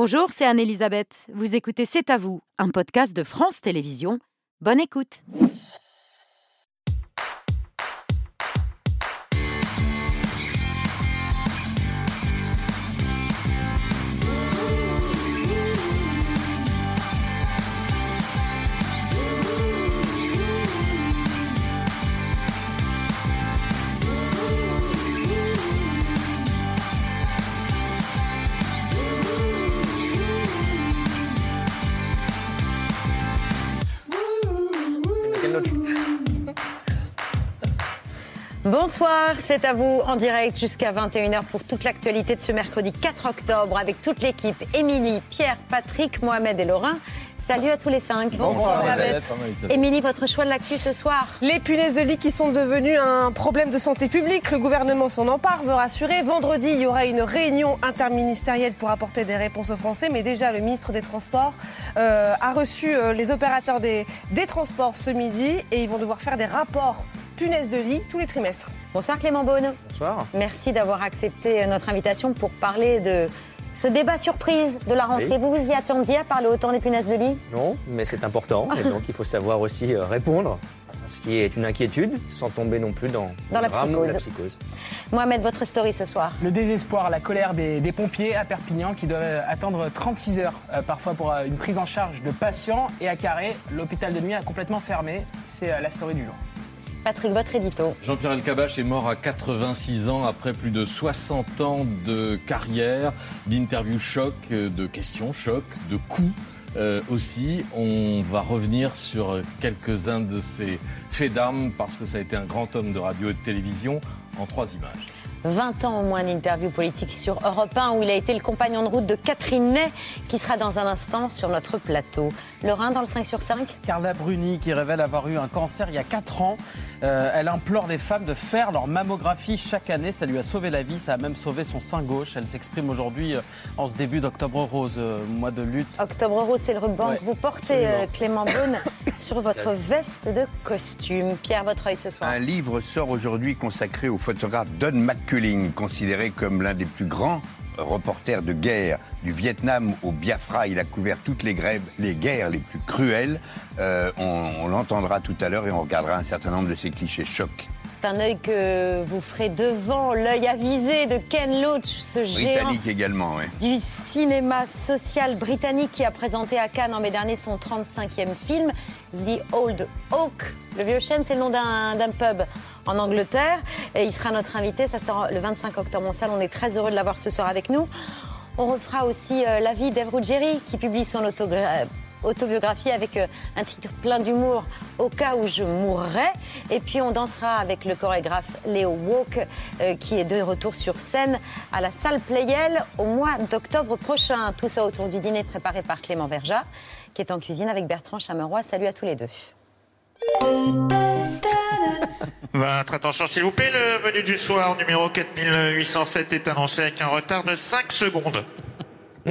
Bonjour, c'est Anne-Elisabeth. Vous écoutez C'est à vous, un podcast de France Télévisions. Bonne écoute. Bonsoir, c'est à vous en direct jusqu'à 21h pour toute l'actualité de ce mercredi 4 octobre avec toute l'équipe Émilie, Pierre, Patrick, Mohamed et Laurent. Salut à tous les cinq. Bonsoir, Émilie, votre choix de l'actu ce soir Les punaises de lit qui sont devenues un problème de santé publique. Le gouvernement s'en empare, veut rassurer. Vendredi, il y aura une réunion interministérielle pour apporter des réponses aux Français. Mais déjà, le ministre des Transports euh, a reçu euh, les opérateurs des, des transports ce midi et ils vont devoir faire des rapports punaises de lit tous les trimestres. Bonsoir Clément Beaune. Bonsoir. Merci d'avoir accepté notre invitation pour parler de ce débat surprise de la rentrée. Oui. Vous vous y attendiez à parler autant des punaises de lit? Non, mais c'est important. Et donc, il faut savoir aussi euh, répondre à ce qui est une inquiétude, sans tomber non plus dans, Dans la psychose. la psychose. Mohamed, votre story ce soir Le désespoir, la colère des, des pompiers à Perpignan qui doivent attendre 36 heures euh, parfois pour euh, une prise en charge de patients. Et à Carré, l'hôpital de nuit a complètement fermé. C'est euh, la story du jour. Jean-Pierre Elkabach est mort à 86 ans après plus de 60 ans de carrière, d'interviews choc, de questions choc, de coups. euh, aussi, on va revenir sur quelques-uns de ses faits d'armes parce que ça a été un grand homme de radio et de télévision en trois images. 20 ans au moins d'interview politique sur Europe 1 où il a été le compagnon de route de Catherine Ney qui sera dans un instant sur notre plateau. Lorrain dans le 5 sur 5 Carla Bruni, qui révèle avoir eu un cancer il y a 4 ans. Euh, elle implore les femmes de faire leur mammographie chaque année. Ça lui a sauvé la vie, ça a même sauvé son sein gauche. Elle s'exprime aujourd'hui euh, en ce début d'Octobre Rose, euh, mois de lutte. Octobre Rose, c'est le ruban Ouais, que vous portez, euh, Clément Beaune, sur votre veste de costume. Pierre, votre œil ce soir. Un livre sort aujourd'hui consacré au photographe Don McCulling, considéré comme l'un des plus grands reporters de guerre du Vietnam au Biafra. Il a couvert toutes les, grèves, les guerres les plus cruelles. Euh, on on l'entendra tout à l'heure et on regardera un certain nombre de ses clichés chocs. C'est un œil que vous ferez devant l'œil avisé de Ken Loach, ce géant Britannique également, oui. du cinéma social britannique qui a présenté à Cannes en mai dernier son 35e film, The Old Oak. Le vieux chêne, c'est le nom d'un pub en Angleterre. Et il sera notre invité, ça sort le 25 octobre en salle. On est très heureux de l'avoir ce soir avec nous. On refera aussi euh, la vie d'Eve Ruggieri qui publie son autogra- autobiographie avec euh, un titre plein d'humour au cas où je mourrais. Et puis on dansera avec le chorégraphe Léo Walk euh, qui est de retour sur scène à la salle Playel au mois d'octobre prochain. Tout ça autour du dîner préparé par Clément Verja qui est en cuisine avec Bertrand Chameroy. Salut à tous les deux. Votre attention s'il vous plaît, le menu du soir numéro 4807 est annoncé avec un retard de 5 secondes.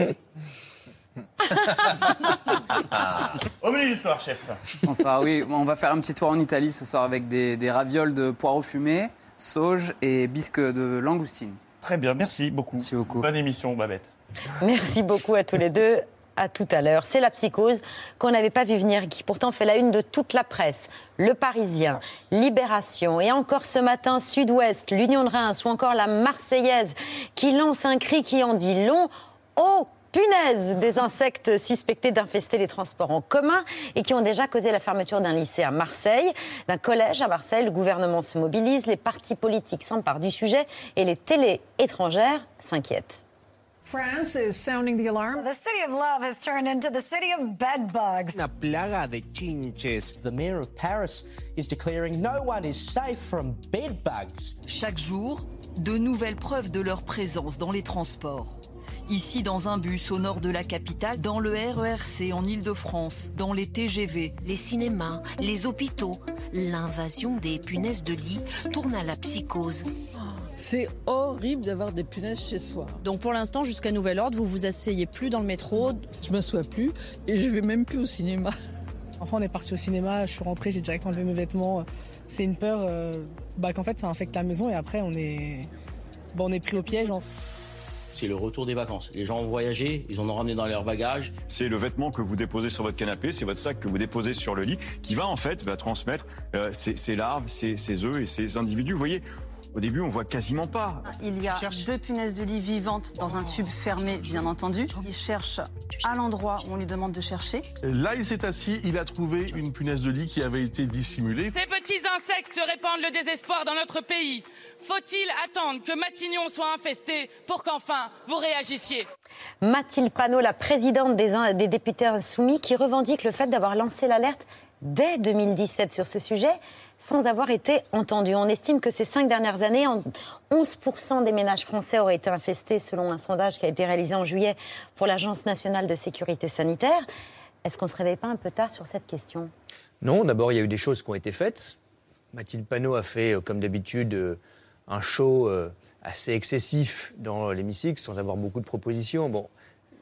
Au menu du soir, chef. On sera, oui, on va faire un petit tour en Italie ce soir avec des, des ravioles de poireaux fumés, sauge et bisques de langoustine. Très bien, merci beaucoup. Merci beaucoup. Bonne émission, Babette. Merci beaucoup à tous les deux. À tout à l'heure. C'est la psychose qu'on n'avait pas vu venir qui pourtant fait la une de toute la presse. Le Parisien, Libération et encore ce matin Sud-Ouest, l'Union de Reims ou encore la Marseillaise qui lance un cri qui en dit long. Oh punaise Des insectes suspectés d'infester les transports en commun et qui ont déjà causé la fermeture d'un lycée à Marseille, d'un collège à Marseille. Le gouvernement se mobilise, les partis politiques s'emparent du sujet et les télés étrangères s'inquiètent. France is sounding the alarm. The city of love has turned into the city of bed bugs. Una plaga de chinches. The mayor of Paris is declaring no one is safe from bed bugs. Chaque jour, de nouvelles preuves de leur présence dans les transports. Ici, dans un bus au nord de la capitale, dans le RERC en Ile-de-France, dans les TGV. Les cinémas, les hôpitaux, l'invasion des punaises de lit tourne à la psychose. C'est horrible d'avoir des punaises chez soi. Donc pour l'instant, jusqu'à nouvel ordre, vous vous asseyez plus dans le métro. Je m'assois plus et je vais même plus au cinéma. Enfin, on est parti au cinéma, je suis rentrée, j'ai direct enlevé mes vêtements. C'est une peur euh, bah, qu'en fait ça infecte la maison et après on est, bah, on est pris au piège. c'est le retour des vacances. Les gens ont voyagé, ils en ont ramené dans leurs bagages. C'est le vêtement que vous déposez sur votre canapé, c'est votre sac que vous déposez sur le lit, qui va en fait va transmettre euh, ces, ces larves, ces, ces œufs et ces individus. Vous voyez, au début, on voit quasiment pas. Il y a deux punaises de lit vivantes dans un tube fermé, bien entendu. Il cherche à l'endroit où on lui demande de chercher. Là, il s'est assis, il a trouvé une punaise de lit qui avait été dissimulée. Ces petits insectes répandent le désespoir dans notre pays. Faut-il attendre que Matignon soit infesté pour qu'enfin vous réagissiez? Mathilde Panot, la présidente des, des députés insoumis, qui revendique le fait d'avoir lancé l'alerte dès 2017 sur ce sujet sans avoir été entendue. On estime que ces cinq dernières années, 11% des ménages français auraient été infestés selon un sondage qui a été réalisé en juillet pour l'Agence nationale de sécurité sanitaire. Est-ce qu'on ne se réveille pas un peu tard sur cette question? Non, d'abord, il y a eu des choses qui ont été faites. Mathilde Panot a fait, euh, comme d'habitude, euh, un show euh, assez excessif dans l'hémicycle sans avoir beaucoup de propositions. Bon,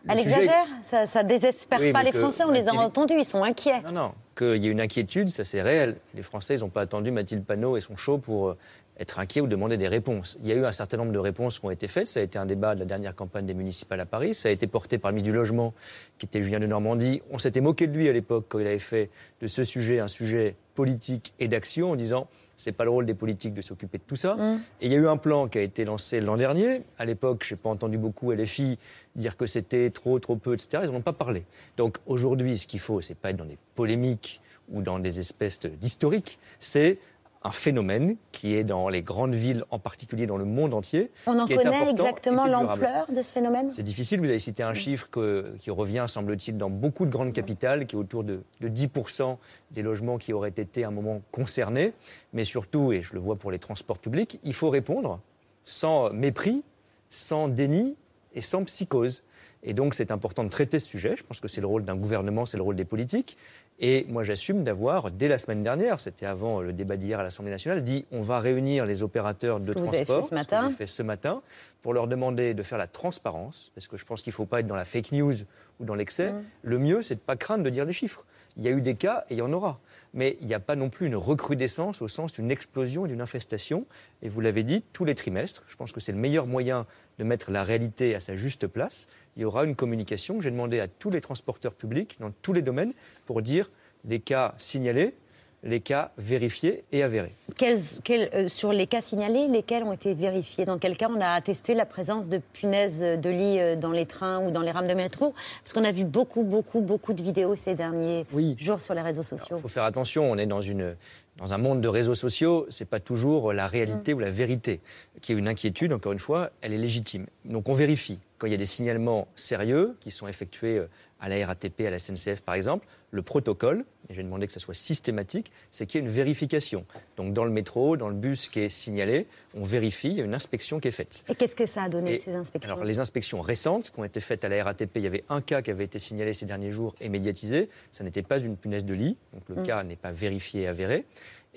elle sujet... exagère Ça, ça désespère Oui, pas les Français, on les a entendus, ils sont inquiets. Non, non. Qu'il y ait une inquiétude, ça c'est réel. Les Français, ils n'ont pas attendu Mathilde Panot et son show pour euh, être inquiets ou demander des réponses. Il y a eu un certain nombre de réponses qui ont été faites. Ça a été un débat de la dernière campagne des municipales à Paris. Ça a été porté par le ministre du Logement, qui était Julien de Normandie. On s'était moqué de lui à l'époque quand il avait fait de ce sujet un sujet politique et d'action en disant c'est pas le rôle des politiques de s'occuper de tout ça. Mm. Et il y a eu un plan qui a été lancé l'an dernier. À l'époque, je n'ai pas entendu beaucoup LFI dire que c'était trop, trop peu, etc. Ils n'en ont pas parlé. Donc aujourd'hui, ce qu'il faut, c'est pas être dans des polémiques ou dans des espèces d'historiques. C'est un phénomène qui est dans les grandes villes, en particulier dans le monde entier. On en qui connaît exactement l'ampleur de ce phénomène? C'est difficile, vous avez cité un chiffre que- qui revient, semble-t-il, dans beaucoup de grandes capitales, qui est autour de, de 10% des logements qui auraient été à un moment concernés. Mais surtout, et je le vois pour les transports publics, il faut répondre sans mépris, sans déni et sans psychose. Et donc c'est important de traiter ce sujet. Je pense que c'est le rôle d'un gouvernement, c'est le rôle des politiques. Et moi j'assume d'avoir, dès la semaine dernière, c'était avant le débat d'hier à l'Assemblée nationale, dit on va réunir les opérateurs de que vous avez fait transport, ce que matin. j'ai fait ce matin, pour leur demander de faire la transparence, parce que je pense qu'il ne faut pas être dans la fake news ou dans l'excès. Mm. Le mieux, c'est de ne pas craindre de dire les chiffres. Il y a eu des cas et il y en aura. Mais il n'y a pas non plus une recrudescence au sens d'une explosion et d'une infestation. Et vous l'avez dit, tous les trimestres, je pense que c'est le meilleur moyen de mettre la réalité à sa juste place. Il y aura une communication que j'ai demandé à tous les transporteurs publics dans tous les domaines pour dire les cas signalés, les cas vérifiés et avérés. Quels- quels, euh, sur les cas signalés, lesquels ont été vérifiés? Dans quel cas on a attesté la présence de punaises de lit euh, dans les trains ou dans les rames de métro? Parce qu'on a vu beaucoup, beaucoup, beaucoup de vidéos ces derniers jours sur les réseaux sociaux. Il faut faire attention, on est dans, une, dans un monde de réseaux sociaux, ce n'est pas toujours la réalité ou la vérité. Qu'il y ait une inquiétude, encore une fois, elle est légitime. Donc on vérifie. Quand il y a des signalements sérieux qui sont effectués euh, à la RATP, à la SNCF par exemple, le protocole, et je vais demander que ça soit systématique, c'est qu'il y ait une vérification. Donc dans le métro, dans le bus qui est signalé, on vérifie, il y a une inspection qui est faite. Et qu'est-ce que ça a donné, Et ces inspections Alors, les inspections récentes qui ont été faites à la RATP, il y avait un cas qui avait été signalé ces derniers jours et médiatisé. Ça n'était pas une punaise de lit, donc le Mm. cas n'est pas vérifié et avéré.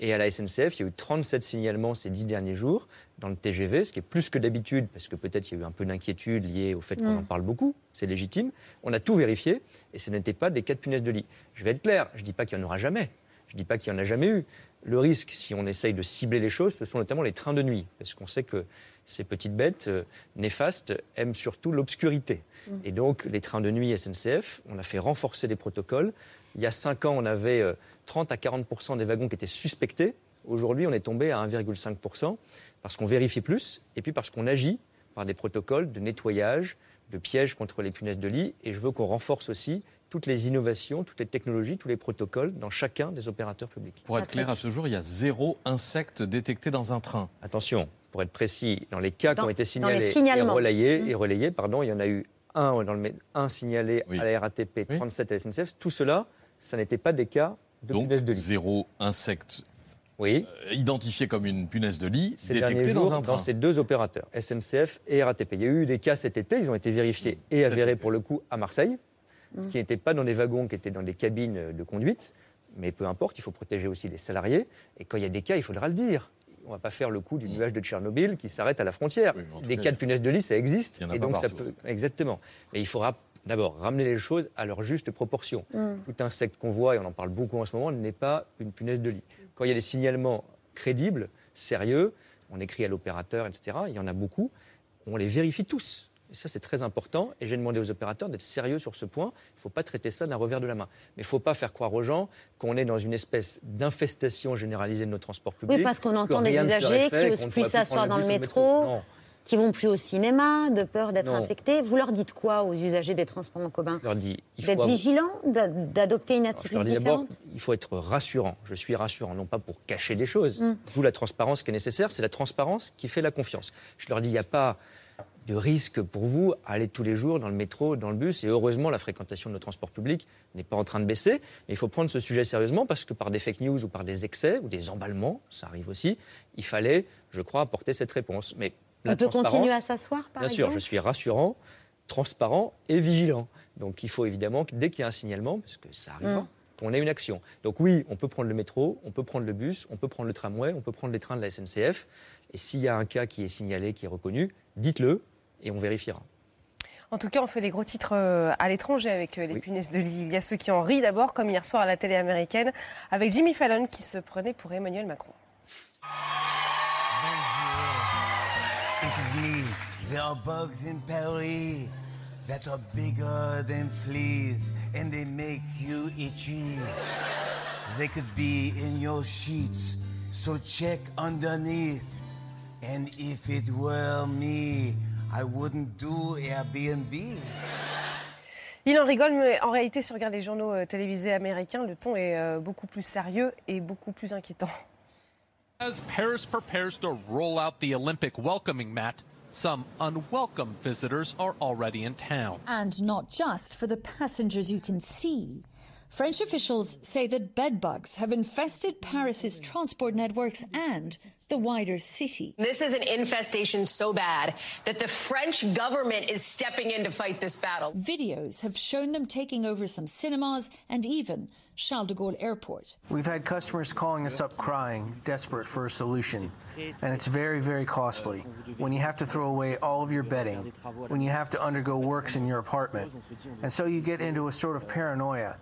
Et à la SNCF, il y a eu 37 signalements ces dix derniers jours dans le TGV, ce qui est plus que d'habitude, parce que peut-être il y a eu un peu d'inquiétude liée au fait qu'on Mm. en parle beaucoup, c'est légitime. On a tout vérifié et ce n'était pas des cas de punaise de lit. Je vais être clair, je ne dis pas qu'il n'y en aura jamais. Je ne dis pas qu'il n'y en a jamais eu. Le risque, si on essaye de cibler les choses, ce sont notamment les trains de nuit. Parce qu'on sait que ces petites bêtes euh, néfastes aiment surtout l'obscurité. Mm. Et donc, les trains de nuit SNCF, on a fait renforcer les protocoles. Il y a 5 ans, on avait euh, 30 à 40% des wagons qui étaient suspectés. Aujourd'hui, on est tombé à 1,5% parce qu'on vérifie plus et puis parce qu'on agit par des protocoles de nettoyage, de pièges contre les punaises de lit. Et je veux qu'on renforce aussi toutes les innovations, toutes les technologies, tous les protocoles dans chacun des opérateurs publics. Pour être clair, à ce jour, il y a zéro insecte détecté dans un train. Attention, pour être précis, dans les cas Dans- qui ont été signalés et signalements. relayés, Mm. et relayés pardon, il y en a eu un, dans le, un signalé à la RATP, 37 à la SNCF. Tout cela, ça n'était pas des cas de Donc, punaise de lit. zéro insecte oui. identifié comme une punaise de lit ces détecté derniers dans jours un train. dans ces deux opérateurs, SNCF et RATP. Il y a eu des cas cet été, ils ont été vérifiés et avérés pour le coup à Marseille, ce qui n'était pas dans des wagons, qui étaient dans des cabines de conduite. Mais peu importe, il faut protéger aussi les salariés. Et quand il y a des cas, il faudra le dire. On ne va pas faire le coup du nuage de Tchernobyl qui s'arrête à la frontière. des cas, cas de punaise de lit, ça existe. il y en a et pas donc ça peut. Exactement. Mais il faudra d'abord ramener les choses à leur juste proportion. Mm. Tout insecte qu'on voit, et on en parle beaucoup en ce moment, n'est pas une punaise de lit. Quand il y a des signalements crédibles, sérieux, on écrit à l'opérateur, etc., il y en a beaucoup, on les vérifie tous. Et ça, c'est très important. Et j'ai demandé aux opérateurs d'être sérieux sur ce point. Il ne faut pas traiter ça d'un revers de la main. Mais il ne faut pas faire croire aux gens qu'on est dans une espèce d'infestation généralisée de nos transports publics. Oui, parce qu'on entend des usagers qui osent plus s'asseoir dans le métro, Non. Qui vont plus au cinéma, de peur d'être infectés. Vous leur dites quoi aux usagers des transports en commun Je leur dis, il faut D'être avoir- vigilants, d'a- d'adopter une Je attitude leur dis d'abord, différente il faut être rassurant. Je suis rassurant, non pas pour cacher des choses. Mm. D'où la transparence qui est nécessaire. C'est la transparence qui fait la confiance. Je leur dis, il n'y a pas de risque pour vous à aller tous les jours dans le métro, dans le bus. Et heureusement, la fréquentation de nos transports publics n'est pas en train de baisser. Mais il faut prendre ce sujet sérieusement parce que par des fake news ou par des excès ou des emballements, ça arrive aussi, il fallait, je crois, apporter cette réponse. Mais la On peut continuer à s'asseoir, par Bien sûr, exemple? je suis rassurant, transparent et vigilant. Donc il faut évidemment que dès qu'il y a un signalement, parce que ça arrivera, Mm. qu'on ait une action. Donc oui, on peut prendre le métro, on peut prendre le bus, on peut prendre le tramway, on peut prendre les trains de la SNCF. Et s'il y a un cas qui est signalé, qui est reconnu, dites-le et on vérifiera. En tout cas, on fait les gros titres euh, à l'étranger avec euh, les punaises de lit. Il y a ceux qui en rient d'abord, comme hier soir à la télé américaine, avec Jimmy Fallon qui se prenait pour Emmanuel Macron. It is me. There are bugs in Paris that are bigger than fleas and they make you itchy. They could be in your sheets, so check underneath. And if it were me, I wouldn't do Airbnb. Il en rigole, mais en réalité, si on regarde les journaux euh, télévisés américains, le ton est euh, beaucoup plus sérieux et beaucoup plus inquiétant. As Paris prepares to roll out the Olympic welcoming mat, some unwelcome visitors are already in town. And not just for the passengers you can see. French officials say that bedbugs have infested Paris's transport networks and the wider city. This is an infestation so bad that the French government is stepping in to fight this battle. Videos have shown them taking over some cinemas and even Charles de Gaulle Airport. We've had customers calling us up crying, desperate for a solution. And it's very, very costly. When you have to throw away all of your bedding, when you have to undergo works in your apartment. And so you get into a sort of paranoia.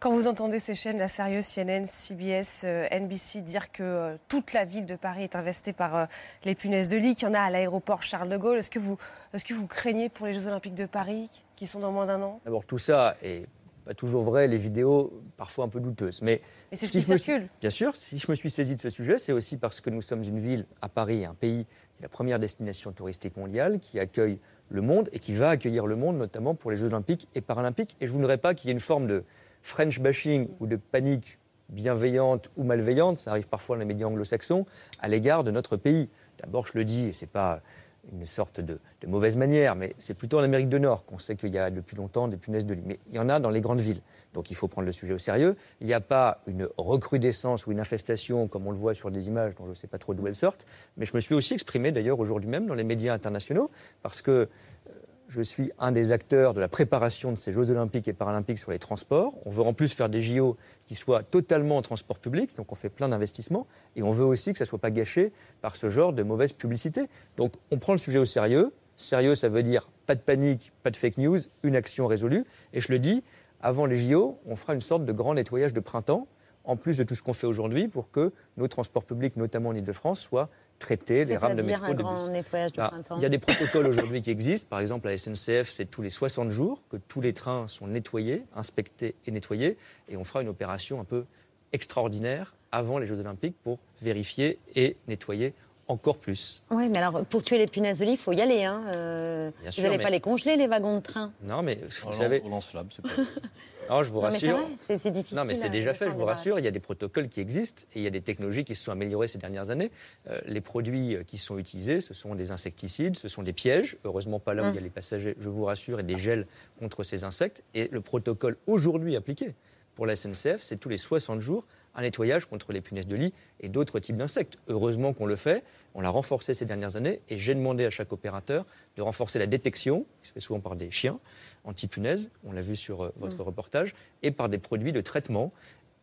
Quand vous entendez ces chaînes, la sérieuse CNN, CBS, euh, NBC, dire que euh, toute la ville de Paris est investie par euh, les punaises de lit, qu'il y en a à l'aéroport Charles de Gaulle, est-ce que, vous, est que vous craignez pour les Jeux Olympiques de Paris, qui sont dans moins d'un an? D'abord, tout ça est pas toujours vrai, les vidéos parfois un peu douteuses. Mais, Mais c'est ce si qui me circule. Bien sûr, si je me suis saisi de ce sujet, c'est aussi parce que nous sommes une ville, à Paris, un pays qui est la première destination touristique mondiale, qui accueille le monde et qui va accueillir le monde, notamment pour les Jeux Olympiques et Paralympiques. Et je ne voudrais pas qu'il y ait une forme de French bashing ou de panique bienveillante ou malveillante, ça arrive parfois dans les médias anglo-saxons, à l'égard de notre pays. D'abord, je le dis, et ce n'est pas une sorte de, mauvaise manière, mais c'est plutôt en Amérique du Nord qu'on sait qu'il y a depuis longtemps des punaises de lit. Mais il y en a dans les grandes villes. Donc il faut prendre le sujet au sérieux. Il n'y a pas une recrudescence ou une infestation, comme on le voit sur des images dont je ne sais pas trop d'où elles sortent. Mais je me suis aussi exprimé d'ailleurs aujourd'hui même dans les médias internationaux, parce que euh, je suis un des acteurs de la préparation de ces Jeux olympiques et paralympiques sur les transports. On veut en plus faire des JO qui soient totalement en transport public, donc on fait plein d'investissements. Et on veut aussi que ça ne soit pas gâché par ce genre de mauvaise publicité. Donc on prend le sujet au sérieux. Sérieux, ça veut dire pas de panique, pas de fake news, une action résolue. Et je le dis, avant les JO, on fera une sorte de grand nettoyage de printemps, en plus de tout ce qu'on fait aujourd'hui, pour que nos transports publics, notamment en Ile-de-France, soient traités, les rames de métro, un grand bus. nettoyage de Ah, printemps. Il y a des protocoles aujourd'hui qui existent. Par exemple, la SNCF, c'est tous les 60 jours que tous les trains sont nettoyés, inspectés et nettoyés. Et on fera une opération un peu extraordinaire avant les Jeux Olympiques pour vérifier et nettoyer encore plus. Oui, mais alors pour tuer les punaises de lit, il faut y aller. Hein. euh, Bien vous n'allez mais- pas les congeler, les wagons de train. Non, mais vous savez. lan- au lance-flamme, c'est pas. Non, je vous Non, mais c'est rassure. c'est- difficile Non, mais c'est déjà fait, je vous rassure. Il y a des protocoles qui existent et il y a des technologies qui se sont améliorées ces dernières années. Euh, les produits euh, qui sont utilisés, ce sont des insecticides, ce sont des pièges. Heureusement, pas là où il y a les passagers, je vous rassure, et des gels contre ces insectes. Et le protocole aujourd'hui appliqué pour la SNCF, c'est tous les 60 jours un nettoyage contre les punaises de lit et d'autres types d'insectes. Heureusement qu'on le fait. On l'a renforcé ces dernières années et j'ai demandé à chaque opérateur de renforcer la détection, qui se fait souvent par des chiens anti-punaises, on l'a vu sur euh, votre Mm. reportage, et par des produits de traitement.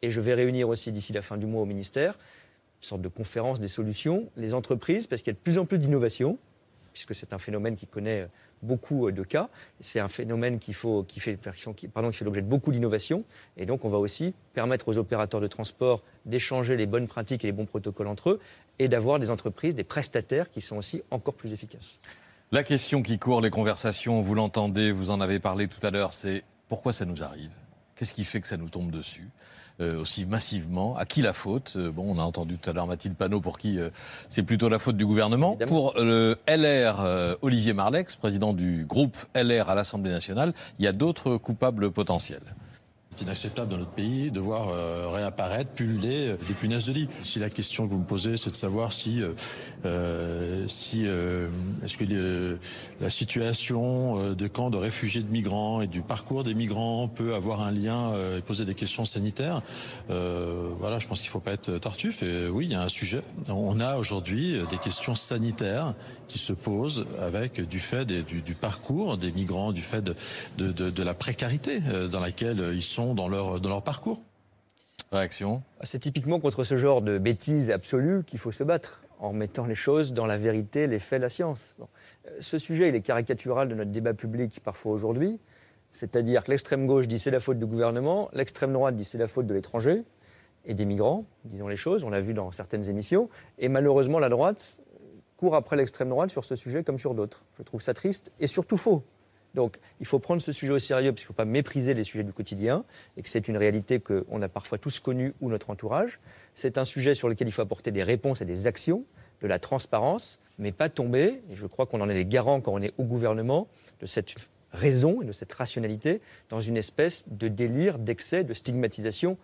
Et je vais réunir aussi d'ici la fin du mois au ministère une sorte de conférence des solutions, les entreprises, parce qu'il y a de plus en plus d'innovation, puisque c'est un phénomène qui connaît euh, beaucoup euh, de cas. C'est un phénomène qui, fait, l'objet de beaucoup d'innovation. Et donc, on va aussi permettre aux opérateurs de transport d'échanger les bonnes pratiques et les bons protocoles entre eux et d'avoir des entreprises, des prestataires qui sont aussi encore plus efficaces. La question qui court les conversations, vous l'entendez, vous en avez parlé tout à l'heure, c'est pourquoi ça nous arrive? Qu'est-ce qui fait que ça nous tombe dessus? Aussi massivement À qui la faute? Euh, Bon, on a entendu tout à l'heure Mathilde Panot pour qui euh, c'est plutôt la faute du gouvernement. Pour le LR, euh, Olivier Marlex, président du groupe LR à l'Assemblée nationale, il y a d'autres coupables potentiels. Inacceptable dans notre pays de voir euh, réapparaître, pulluler euh, des punaises de lit. Si la question que vous me posez, c'est de savoir si, euh, si est-ce que la situation euh, de camps de réfugiés de migrants et du parcours des migrants peut avoir un lien et poser des questions sanitaires, voilà, je pense qu'il ne faut pas être tartuffe. Oui, il y a un sujet. On a aujourd'hui des questions sanitaires qui se posent avec du fait des- du, parcours des migrants, du fait de, la précarité dans laquelle ils sont dans leur, dans leur parcours. Réaction C'est typiquement contre ce genre de bêtises absolues qu'il faut se battre, en mettant les choses dans la vérité, les faits, la science. Bon. Euh, Ce sujet, il est caricatural de notre débat public parfois aujourd'hui. C'est-à-dire que l'extrême gauche dit c'est la faute du gouvernement, l'extrême droite dit c'est la faute de l'étranger et des migrants, disons les choses, on l'a vu dans certaines émissions. Et malheureusement, la droite court après l'extrême droite sur ce sujet comme sur d'autres. Je trouve ça triste et surtout faux. Donc il faut prendre ce sujet au sérieux parce qu'il ne faut pas mépriser les sujets du quotidien et que c'est une réalité qu'on a parfois tous connue ou notre entourage. C'est un sujet sur lequel il faut apporter des réponses et des actions, de la transparence, mais pas tomber, et je crois qu'on en est les garants quand on est au gouvernement, de cette raison et de cette rationalité dans une espèce de délire, d'excès, de stigmatisation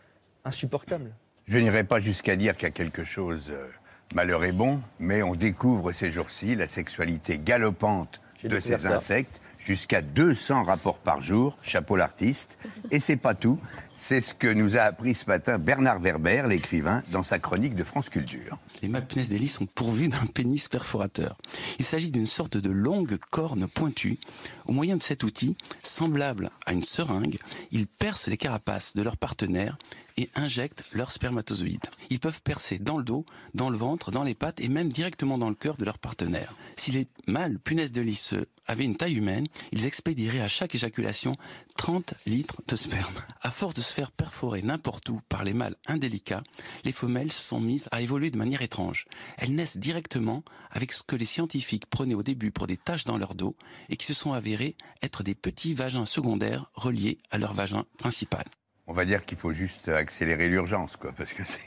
insupportable. Je n'irai pas jusqu'à dire qu'il y a quelque chose, euh, malheur est bon, mais on découvre ces jours-ci la sexualité galopante de ces ça. insectes. Jusqu'à 200 rapports par jour, chapeau l'artiste. Et c'est pas tout, c'est ce que nous a appris ce matin Bernard Werber, l'écrivain, dans sa chronique de France Culture. Les des lits sont pourvus d'un pénis perforateur. Il s'agit d'une sorte de longue corne pointue. Au moyen de cet outil, semblable à une seringue, ils percent les carapaces de leurs partenaires et injectent leurs spermatozoïdes. Ils peuvent percer dans le dos, dans le ventre, dans les pattes et même directement dans le cœur de leur partenaire. Si les mâles punaises de lit avaient une taille humaine, ils expédieraient à chaque éjaculation 30 litres de sperme. À force de se faire perforer n'importe où par les mâles indélicats, les femelles se sont mises à évoluer de manière étrange. Elles naissent directement avec ce que les scientifiques prenaient au début pour des taches dans leur dos et qui se sont avérés être des petits vagins secondaires reliés à leur vagin principal. On va dire qu'il faut juste accélérer l'urgence, quoi, parce que c'est...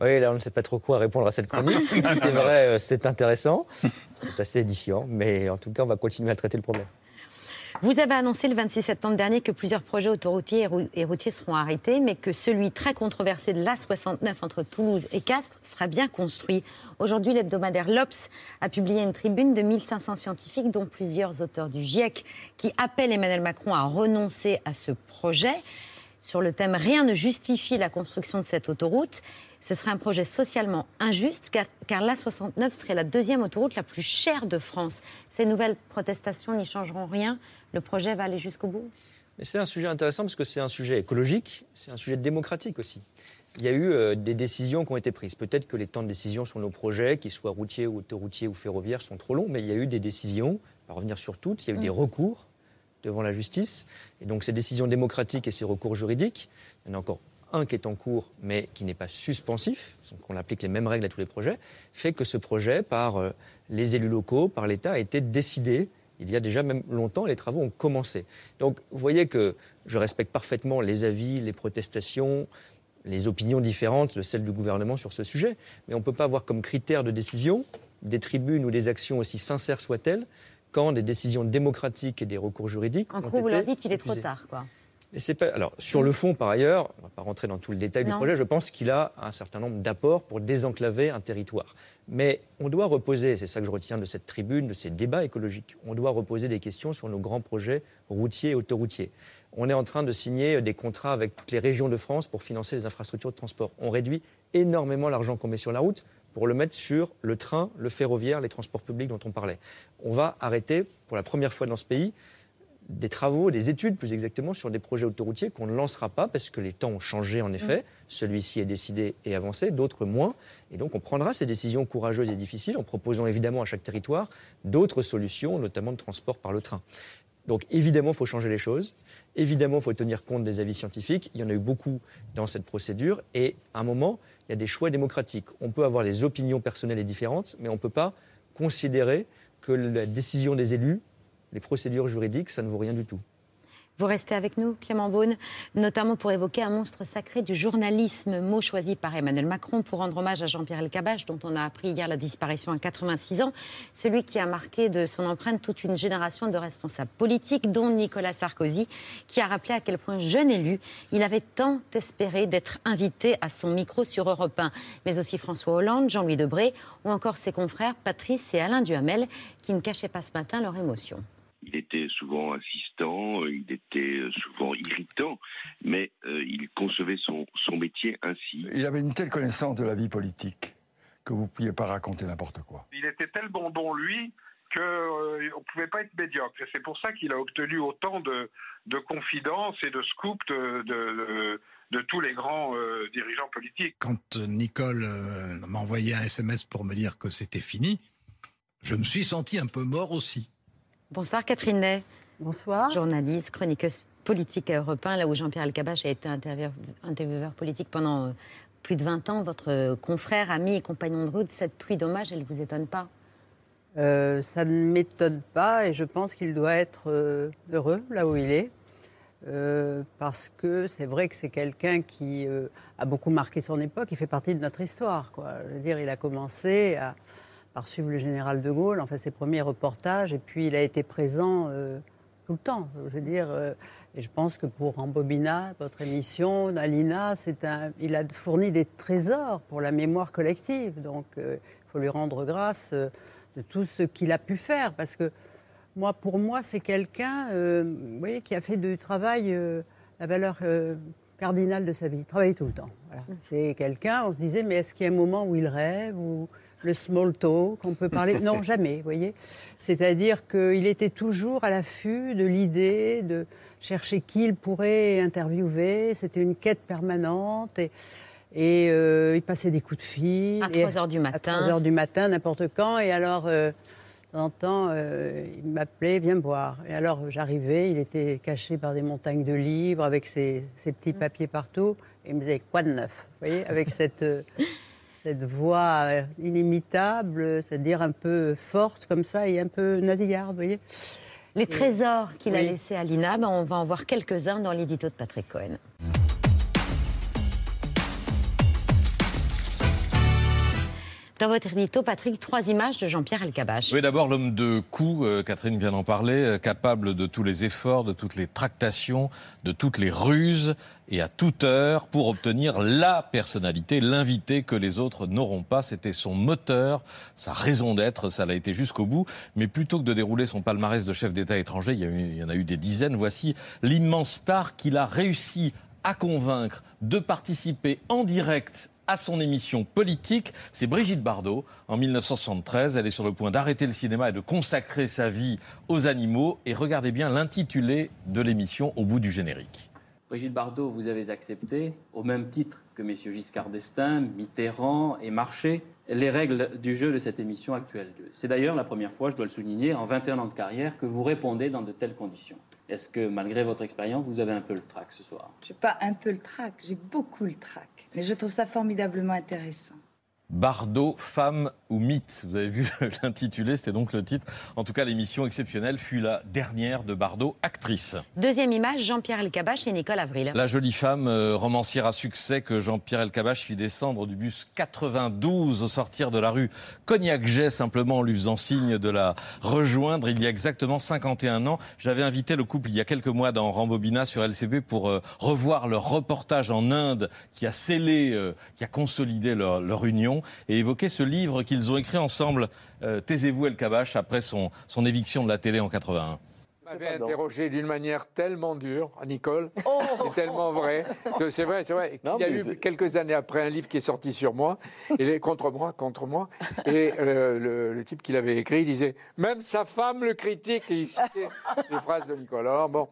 Oui, là, on ne sait pas trop quoi répondre à cette chronique. C'est vrai, euh, c'est intéressant, c'est assez édifiant, mais en tout cas, on va continuer à traiter le problème. Vous avez annoncé le 26 septembre dernier que plusieurs projets autoroutiers et rou- et routiers seront arrêtés, mais que celui très controversé de l'A69 entre Toulouse et Castres sera bien construit. Aujourd'hui, l'hebdomadaire l'Obs a publié une tribune de 1500 scientifiques, dont plusieurs auteurs du GIEC, qui appellent Emmanuel Macron à renoncer à ce projet. Sur le thème Rien ne justifie la construction de cette autoroute. Ce serait un projet socialement injuste car, car l'A69 serait la deuxième autoroute la plus chère de France. Ces nouvelles protestations n'y changeront rien. Le projet va aller jusqu'au bout? Mais c'est un sujet intéressant parce que c'est un sujet écologique, c'est un sujet démocratique aussi. Il y a eu euh, des décisions qui ont été prises. Peut-être que les temps de décision sur nos projets, qu'ils soient routiers, ou autoroutiers ou ferroviaires, sont trop longs, mais il y a eu des décisions, on va revenir sur toutes, il y a eu des recours devant la justice. Et donc ces décisions démocratiques et ces recours juridiques, il y en a encore un qui est en cours, mais qui n'est pas suspensif, donc on applique les mêmes règles à tous les projets, fait que ce projet, par euh, les élus locaux, par l'État, a été décidé il y a déjà même longtemps, les travaux ont commencé. Donc vous voyez que je respecte parfaitement les avis, les protestations, les opinions différentes de celles du gouvernement sur ce sujet, mais on ne peut pas avoir comme critère de décision des tribunes ou des actions aussi sincères soient-elles quand des décisions démocratiques et des recours juridiques En gros, vous leur dites, il est trop tard, quoi. Et c'est pas... Alors, sur le fond, par ailleurs, on ne va pas rentrer dans tout le détail du projet, je pense qu'il a un certain nombre d'apports pour désenclaver un territoire. Mais on doit reposer, c'est ça que je retiens de cette tribune, de ces débats écologiques, on doit reposer des questions sur nos grands projets routiers et autoroutiers. On est en train de signer des contrats avec toutes les régions de France pour financer les infrastructures de transport. On réduit énormément l'argent qu'on met sur la route pour le mettre sur le train, le ferroviaire, les transports publics dont on parlait. On va arrêter, pour la première fois dans ce pays, des travaux, des études plus exactement, sur des projets autoroutiers qu'on ne lancera pas parce que les temps ont changé en effet. Celui-ci est décidé et avancé, d'autres moins. Et donc on prendra ces décisions courageuses et difficiles en proposant évidemment à chaque territoire d'autres solutions, notamment de transport par le train. Donc évidemment, il faut changer les choses. Évidemment, il faut tenir compte des avis scientifiques. Il y en a eu beaucoup dans cette procédure. Et à un moment, il y a des choix démocratiques. On peut avoir des opinions personnelles et différentes, mais on ne peut pas considérer que la décision des élus, les procédures juridiques, ça ne vaut rien du tout. Vous restez avec nous, Clément Beaune, notamment pour évoquer un monstre sacré du journalisme, mot choisi par Emmanuel Macron pour rendre hommage à Jean-Pierre Elkabbach, dont on a appris hier la disparition à 86 ans, celui qui a marqué de son empreinte toute une génération de responsables politiques, dont Nicolas Sarkozy, qui a rappelé à quel point jeune élu, il avait tant espéré d'être invité à son micro sur Europe 1, mais aussi François Hollande, Jean-Louis Debré, ou encore ses confrères Patrice et Alain Duhamel, qui ne cachaient pas ce matin leur émotion. Il était souvent insistant, il était souvent irritant, mais euh, il concevait son, son métier ainsi. Il avait une telle connaissance de la vie politique que vous ne pouviez pas raconter n'importe quoi. Il était tel bonbon, lui, qu'on euh, ne pouvait pas être médiocre. Et c'est pour ça qu'il a obtenu autant de, de confidences et de scoops de, de, de tous les grands euh, dirigeants politiques. Quand Nicole euh, m'a envoyé un SMS pour me dire que c'était fini, je me suis senti un peu mort aussi. Bonsoir Catherine Ney. Bonsoir. Journaliste, chroniqueuse politique à Europe 1, là où Jean-Pierre Elkabbach a été intervieweur, politique pendant euh, plus de 20 ans. Votre confrère, ami et compagnon de route, cette pluie d'hommage, elle ne vous étonne pas? Euh, ça ne m'étonne pas et je pense qu'il doit être euh, heureux là où il est. Euh, parce que c'est vrai que c'est quelqu'un qui euh, a beaucoup marqué son époque, il fait partie de notre histoire. Quoi. Je veux dire, il a commencé à, par suivre le général de Gaulle, enfin ses premiers reportages, et puis il a été présent euh, tout le temps. Je veux dire, euh, et je pense que pour Rambobina, votre émission, Alina, c'est un, il a fourni des trésors pour la mémoire collective. Donc euh, il faut lui rendre grâce de tout ce qu'il a pu faire, parce que moi, pour moi, c'est quelqu'un, vous voyez, qui a fait du travail la valeur cardinale de sa vie. Il travaillait tout le temps. Voilà. C'est quelqu'un, on se disait, mais est-ce qu'il y a un moment où il rêve ou le small talk, on peut parler Non, jamais, vous voyez. C'est-à-dire qu'il était toujours à l'affût de l'idée de chercher qui il pourrait interviewer. C'était une quête permanente et, et euh, il passait des coups de fil. À Et 3 heures du matin. À 3 heures du matin, n'importe quand. Et alors, euh, de temps en temps, euh, il m'appelait, viens me voir. Et alors, j'arrivais, il était caché par des montagnes de livres, avec ses, ses petits papiers partout. Et il me disait, quoi de neuf Vous voyez, avec cette, euh, cette voix inimitable, c'est-à-dire un peu forte comme ça et un peu nasillarde, vous voyez. Les trésors qu'il a laissés à l'INA, ben, on va en voir quelques-uns dans l'édito de Patrick Cohen. Dans votre édito, Patrick, trois images de Jean-Pierre Elkabbach. Oui, d'abord l'homme de coup, euh, Catherine vient d'en parler, euh, capable de tous les efforts, de toutes les tractations, de toutes les ruses et à toute heure pour obtenir la personnalité, l'invité que les autres n'auront pas. C'était son moteur, sa raison d'être, ça l'a été jusqu'au bout. Mais plutôt que de dérouler son palmarès de chef d'État étranger, il y, il y en a eu des dizaines, voici l'immense star qu'il a réussi à convaincre de participer en direct à son émission politique. C'est Brigitte Bardot. En 1973, elle est sur le point d'arrêter le cinéma et de consacrer sa vie aux animaux. Et regardez bien l'intitulé de l'émission au bout du générique. Brigitte Bardot, vous avez accepté, au même titre que messieurs Giscard d'Estaing, Mitterrand et Marché, les règles du jeu de cette émission actuelle. C'est d'ailleurs la première fois, je dois le souligner, en 21 ans de carrière, que vous répondez dans de telles conditions. Est-ce que, malgré votre expérience, vous avez un peu le trac ce soir? J'ai pas un peu le trac, j'ai beaucoup le trac. Mais je trouve ça formidablement intéressant. Bardot, femme ou mythe Vous avez vu l'intitulé, c'était donc le titre. En tout cas, l'émission exceptionnelle fut la dernière de Bardot, actrice. Deuxième image, Jean-Pierre Elkabbach et Nicole Avril. La jolie femme euh, romancière à succès que Jean-Pierre Elkabbach fit descendre du bus 92 au sortir de la rue Cognac-Jet, simplement en lui faisant signe de la rejoindre il y a exactement 51 ans. J'avais invité le couple il y a quelques mois dans Rambobina sur LCB pour euh, revoir leur reportage en Inde qui a scellé, euh, qui a consolidé leur, leur union et évoquer ce livre qu'ils ont écrit ensemble, euh, Taisez-vous Elkabbach, après son, son éviction de la télé en 81. m'avait interrogé d'une manière tellement dure, Nicole, et tellement vrai, que c'est vrai, c'est vrai. Non, Il y a eu quelques années après un livre qui est sorti sur moi, et les- contre moi, contre moi, et euh, le, le type qui l'avait écrit disait même sa femme le critique, et il citait les phrases de Nicole. Alors bon,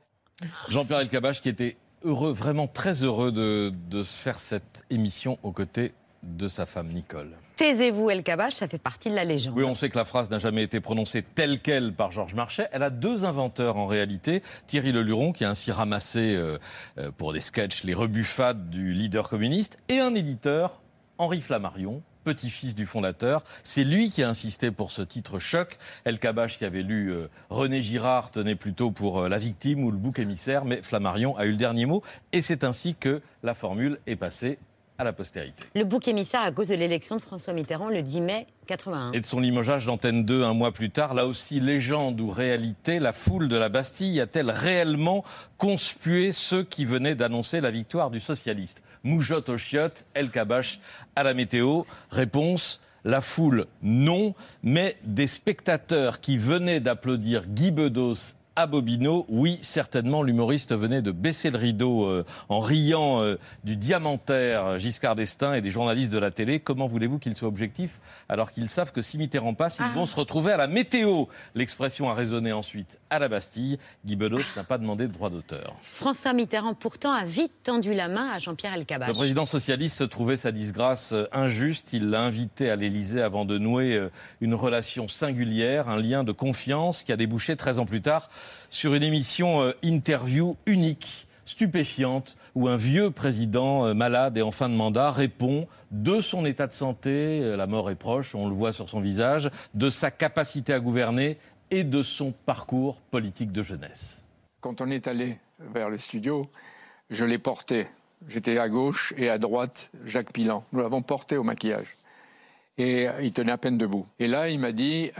Jean-Pierre Elkabbach qui était heureux, vraiment très heureux de, de se faire cette émission aux côtés de sa femme Nicole. Taisez-vous Elkabbach, ça fait partie de la légende. Oui, on sait que la phrase n'a jamais été prononcée telle qu'elle par Georges Marchais. Elle a deux inventeurs en réalité. Thierry Leluron, qui a ainsi ramassé euh, euh, pour des sketchs les rebuffades du leader communiste, et un éditeur, Henri Flammarion, petit-fils du fondateur. C'est lui qui a insisté pour ce titre choc. El Kabash, qui avait lu euh, René Girard, tenait plutôt pour euh, la victime ou le bouc émissaire, mais Flammarion a eu le dernier mot. Et c'est ainsi que la formule est passée à la postérité. Le bouc émissaire à cause de l'élection de François Mitterrand le 10 mai 81. Et de son limogeage d'Antenne 2 un mois plus tard, là aussi légende ou réalité, la foule de la Bastille a-t-elle réellement conspué ceux qui venaient d'annoncer la victoire du socialiste? Moujotte au chiottes, El Kabash à la météo. Réponse la foule, non, mais des spectateurs qui venaient d'applaudir Guy Bedos à Bobino, oui, certainement, l'humoriste venait de baisser le rideau euh, en riant euh, du diamantaire Giscard d'Estaing et des journalistes de la télé. Comment voulez-vous qu'ils soient objectifs alors qu'ils savent que si Mitterrand passe, ils Ah. vont se retrouver à la météo? L'expression a résonné ensuite à la Bastille. Guy Bedos n'a pas demandé de droit d'auteur. François Mitterrand, pourtant, a vite tendu la main à Jean-Pierre Elkabbach. Le président socialiste trouvait sa disgrâce euh, injuste. Il l'a invité à l'Élysée avant de nouer euh, une relation singulière, un lien de confiance qui a débouché 13 ans plus tard sur une émission euh, interview unique, stupéfiante, où un vieux président euh, malade et en fin de mandat répond de son état de santé, euh, la mort est proche, on le voit sur son visage, de sa capacité à gouverner et de son parcours politique de jeunesse. Quand on est allé vers le studio, je l'ai porté. J'étais à gauche et à droite, Jacques Pilan. Nous l'avons porté au maquillage. Et il tenait à peine debout. Et là, il m'a dit,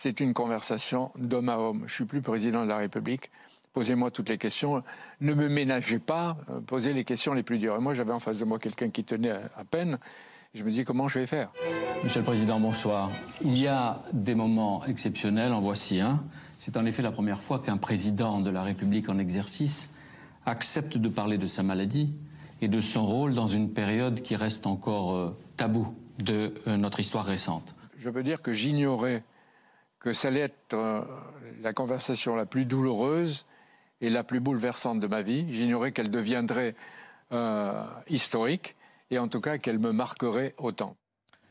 c'est une conversation d'homme à homme. Je suis plus président de la République. Posez-moi toutes les questions. Ne me ménagez pas. euh, Posez les questions les plus dures. Et moi, j'avais en face de moi quelqu'un qui tenait à, peine. Je me dis, comment je vais faire? Monsieur le Président, bonsoir. Il y a des moments exceptionnels, en voici un. C'est en effet la première fois qu'un président de la République en exercice accepte de parler de sa maladie et de son rôle dans une période qui reste encore euh, tabou de euh, notre histoire récente. Je peux dire que j'ignorais que ça allait être euh, la conversation la plus douloureuse et la plus bouleversante de ma vie. J'ignorais qu'elle deviendrait euh, historique et en tout cas qu'elle me marquerait autant.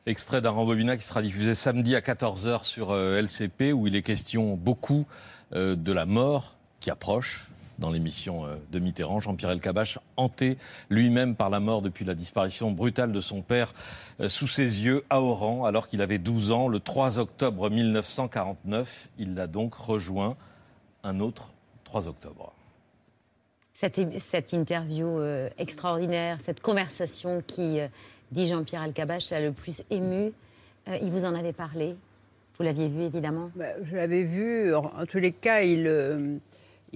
Extrait d'un rembobinat qui sera diffusé samedi à 14h sur euh, LCP, où il est question beaucoup de la mort qui approche dans l'émission euh, de Mitterrand. Jean-Pierre Elkabbach, hanté lui-même par la mort depuis la disparition brutale de son père euh, sous ses yeux à Oran, alors qu'il avait 12 ans. Le 3 octobre 1949, il l'a donc rejoint un autre 3 octobre. Cette, cette interview euh, extraordinaire, cette conversation qui, dit Jean-Pierre Elkabbach, l'a le plus ému. Il vous en avait parlé Vous l'aviez vu, évidemment Bah, Je l'avais vu. En, en tous les cas, il, euh,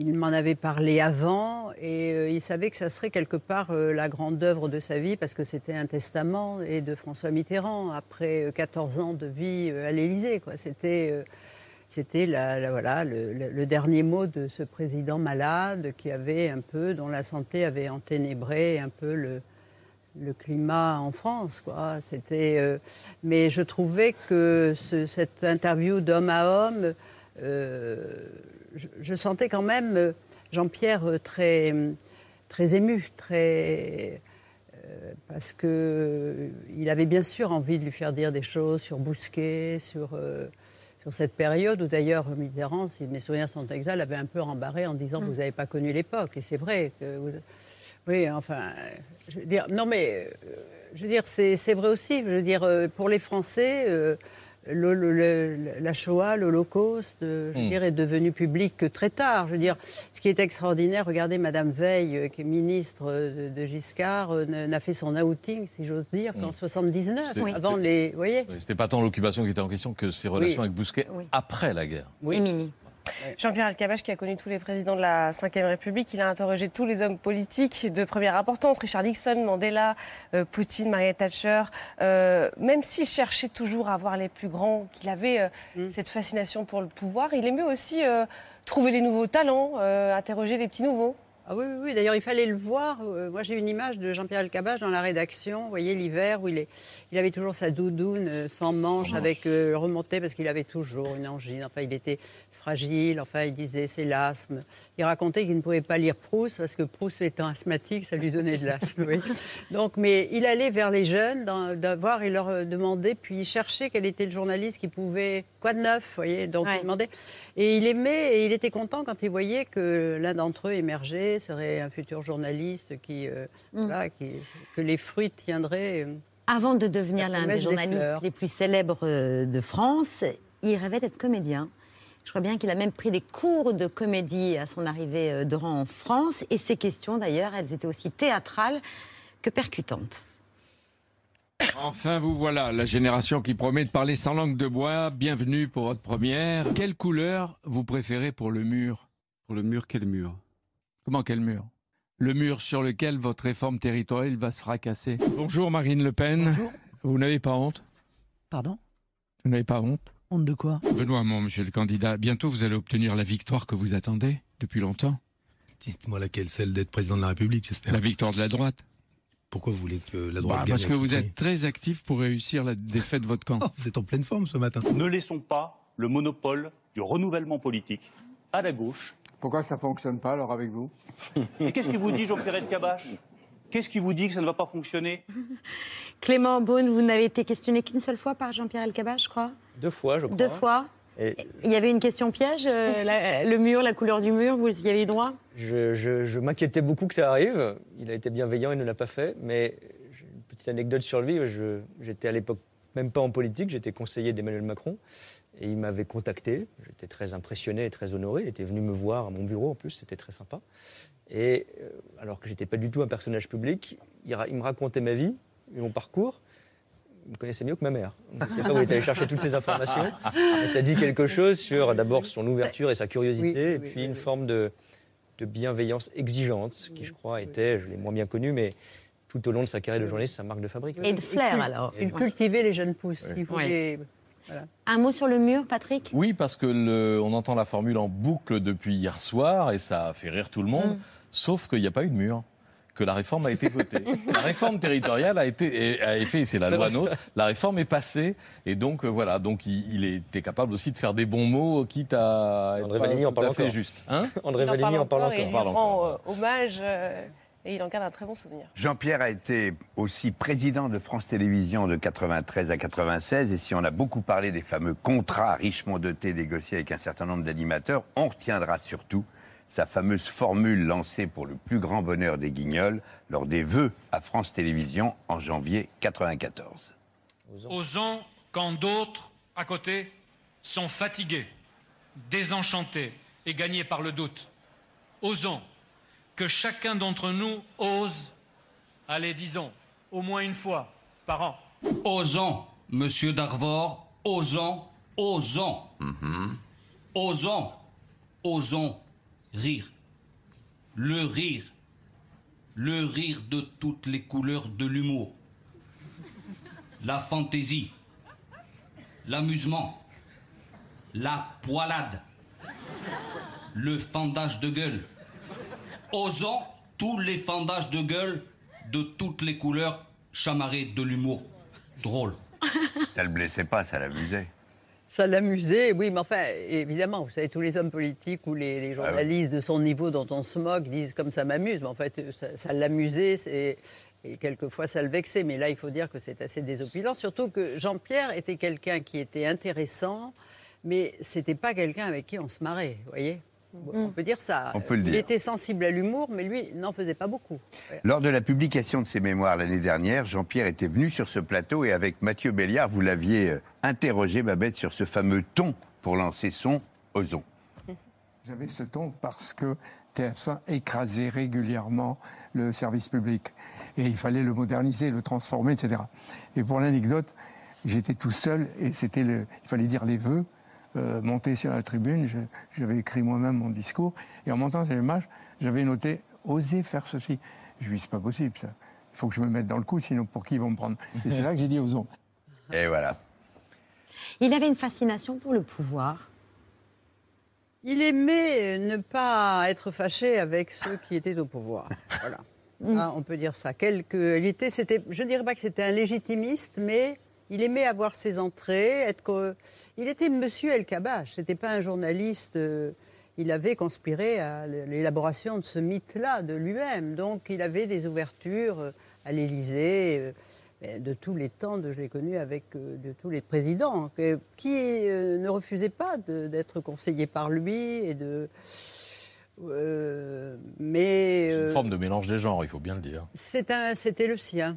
il m'en avait parlé avant et euh, il savait que ça serait quelque part euh, la grande œuvre de sa vie parce que c'était un testament et de François Mitterrand après euh, 14 ans de vie euh, à l'Élysée. C'était euh, c'était la, voilà, le, dernier mot de ce président malade qui avait un peu, dont la santé avait enténébré un peu le, le climat en France. Quoi. Euh, mais je trouvais que ce- cette interview d'homme à homme, euh, je, je sentais quand même euh, Jean-Pierre euh, très, très ému, très, euh, parce que euh, il avait bien sûr envie de lui faire dire des choses sur Bousquet, sur, euh, sur cette période où d'ailleurs Mitterrand, si mes souvenirs sont exacts, l'avait un peu rembarré en disant Mm. vous n'avez pas connu l'époque. Et c'est vrai que vous- oui, enfin, je veux dire, non mais, euh, je veux dire, c'est vrai aussi. Je veux dire, pour les Français, le- le- le- la Shoah, l'Holocauste, euh, je veux Mm. dire, est devenu public que très tard. Je veux dire, ce qui est extraordinaire, regardez Madame Veil, euh, qui est ministre euh, de, de Giscard, n'a fait son outing, si j'ose dire, qu'en Mm. 79, C'est- avant c'est- les, vous voyez. Oui, C'était pas tant l'occupation qui était en question que ses relations Oui. avec Bousquet après la guerre. Émilie. Jean-Pierre Alcabache, qui a connu tous les présidents de la Ve République, il a interrogé tous les hommes politiques de première importance, Richard Nixon, Mandela, euh, Poutine, Margaret Thatcher. Euh, même s'il cherchait toujours à voir les plus grands, qu'il avait euh, Mm. cette fascination pour le pouvoir, il aimait aussi trouver les nouveaux talents, interroger les petits nouveaux. Ah oui, oui, oui. d'ailleurs, il fallait le voir. Euh, moi, j'ai une image de Jean-Pierre Alcabache dans la rédaction, vous voyez, l'hiver, où il, est, il avait toujours sa doudoune euh, sans manche, avec euh, remontée, parce qu'il avait toujours une angine. Enfin, il était fragile, enfin, il disait c'est l'asthme. Il racontait qu'il ne pouvait pas lire Proust, parce que Proust étant asthmatique, ça lui donnait de l'asthme. oui. Donc, mais il allait vers les jeunes, d'avoir et leur demandait, puis il cherchait quel était le journaliste qui pouvait, quoi de neuf, vous voyez, donc il demandait. Et il aimait, et il était content quand il voyait que l'un d'entre eux émergeait, serait un futur journaliste qui, euh, Mm. voilà, qui- que les fruits tiendraient. euh. Avant de devenir l'un des journalistes les plus célèbres euh, de France, il rêvait d'être comédien. Je crois bien qu'il a même pris des cours de comédie à son arrivée de rang en France. Et ses questions, d'ailleurs, elles étaient aussi théâtrales que percutantes. Enfin, vous voilà, la génération qui promet de parler sans langue de bois. Bienvenue pour votre première. Quelle couleur vous préférez pour le mur? Pour le mur, quel mur? Comment quel mur? Le mur sur lequel votre réforme territoriale va se fracasser. Bonjour Marine Le Pen. Bonjour. Vous n'avez pas honte? Pardon? Vous n'avez pas honte? Honte de quoi? Benoît Hamon, monsieur le candidat, bientôt vous allez obtenir la victoire que vous attendez depuis longtemps. Dites-moi laquelle, celle d'être président de la République, j'espère. La victoire de la droite. Pourquoi vous voulez que la droite Bah, gagne parce que vous êtes très actif pour réussir la défaite de votre camp. Oh, vous êtes en pleine forme ce matin. Ne laissons pas le monopole du renouvellement politique à la gauche. Pourquoi ça fonctionne pas alors avec vous? Et qu'est-ce qui vous dit, Jean-Pierre de Cabache? Qu'est-ce qui vous dit que ça ne va pas fonctionner? Clément Beaune, vous n'avez été questionné qu'une seule fois par Jean-Pierre Elkabach, je crois? Deux fois, je crois. Deux fois. Et Il y avait une question piège, euh, la- le mur, la couleur du mur, vous y avez eu droit? Je je- je m'inquiétais beaucoup que ça arrive. Il a été bienveillant, il ne l'a pas fait. Mais j'ai une petite anecdote sur lui. J'étais à l'époque même pas en politique, j'étais conseiller d'Emmanuel Macron. Et il m'avait contacté. J'étais très impressionné et très honoré. Il était venu me voir à mon bureau en plus, c'était très sympa. Et euh, alors que j'étais pas du tout un personnage public, il, ra- il me racontait ma vie, mon parcours. Il me connaissait mieux que ma mère. Je ne sais pas où il est allé chercher toutes ces informations. Mais ça dit quelque chose sur d'abord son ouverture et sa curiosité, et puis une forme de, de bienveillance exigeante, qui je crois était, je l'ai moins bien connu, mais tout au long de sa carrière de journaliste, sa marque de fabrique. Et de flair, alors. Il cultivait les jeunes pousses. Il voulait. Voilà. Un mot sur le mur, Patrick? Oui, parce que le- on entend la formule en boucle depuis hier soir et ça a fait rire tout le monde. Mm. Sauf qu'il n'y a pas eu de mur. Que la réforme a été votée. la réforme territoriale a été, a été fait, c'est la loi. NOTRe. La réforme est passée et donc euh, voilà, donc il, il était capable aussi de faire des bons mots, quitte à André Valigny en tout parle à fait encore. juste. Hein? André Valigny en parle encore et il rend euh, hommage euh, et il en garde un très bon souvenir. Jean-Pierre a été aussi président de France Télévisions de 93 à 96. Et si on a beaucoup parlé des fameux contrats richement dotés négociés avec un certain nombre d'animateurs, on retiendra surtout sa fameuse formule lancée pour le plus grand bonheur des guignols lors des vœux à France Télévisions en janvier 94. Osons quand d'autres, à côté, sont fatigués, désenchantés et gagnés par le doute. Osons que chacun d'entre nous ose, allez, disons, au moins une fois par an. Osons, monsieur Darvor, osons, osons, osons, osons rire. Le rire. Le rire de toutes les couleurs de l'humour. La fantaisie. L'amusement. La poilade. Le fendage de gueule. Osons tous les fendages de gueule de toutes les couleurs chamarrées de l'humour. Drôle. Ça le blessait pas, ça l'amusait. Ça l'amusait, oui, mais enfin, évidemment, vous savez, tous les hommes politiques ou les, les journalistes de son niveau dont on se moque disent comme ça m'amuse, mais en fait, ça, ça l'amusait, c'est- et quelquefois ça le vexait. Mais là, il faut dire que c'est assez désopilant, surtout que Jean-Pierre était quelqu'un qui était intéressant, mais c'était pas quelqu'un avec qui on se marrait, vous voyez On peut dire ça. On peut le Il dire. était sensible à l'humour, mais lui n'en faisait pas beaucoup. Lors de la publication de ses mémoires l'année dernière, Jean-Pierre était venu sur ce plateau et avec Mathieu Béliard, vous l'aviez euh, interrogé, Babette, sur ce fameux ton pour lancer son Ozon. J'avais ce ton parce que TF1 écrasait régulièrement le service public. Et il fallait le moderniser, le transformer, etc. Et pour l'anecdote, j'étais tout seul et c'était le, il fallait dire les vœux, euh, monter sur la tribune. J'avais écrit moi-même mon discours. Et en montant sur l'image, j'avais noté oser faire ceci. Je lui ai dit, c'est pas possible ça. Il faut que je me mette dans le coup, sinon pour qui ils vont me prendre? Et c'est là que j'ai dit osons. Et voilà. Il avait une fascination pour le pouvoir. Il aimait ne pas être fâché avec ceux qui étaient au pouvoir. Voilà. Ah, on peut dire ça. Quelque, il était, c'était, je ne dirais pas que c'était un légitimiste, mais il aimait avoir ses entrées. Être, co- il était Monsieur El Kabbach. C'était pas un journaliste. euh, il avait conspiré à l'élaboration de ce mythe-là de lui-même. Donc, il avait des ouvertures euh, à l'Élysée. euh, de tous les temps, de, je l'ai connu avec de tous les présidents, qui ne refusaient pas d'être conseillés par lui et de. euh, mais C'est une euh, forme de mélange des genres, il faut bien le dire. c'était le sien.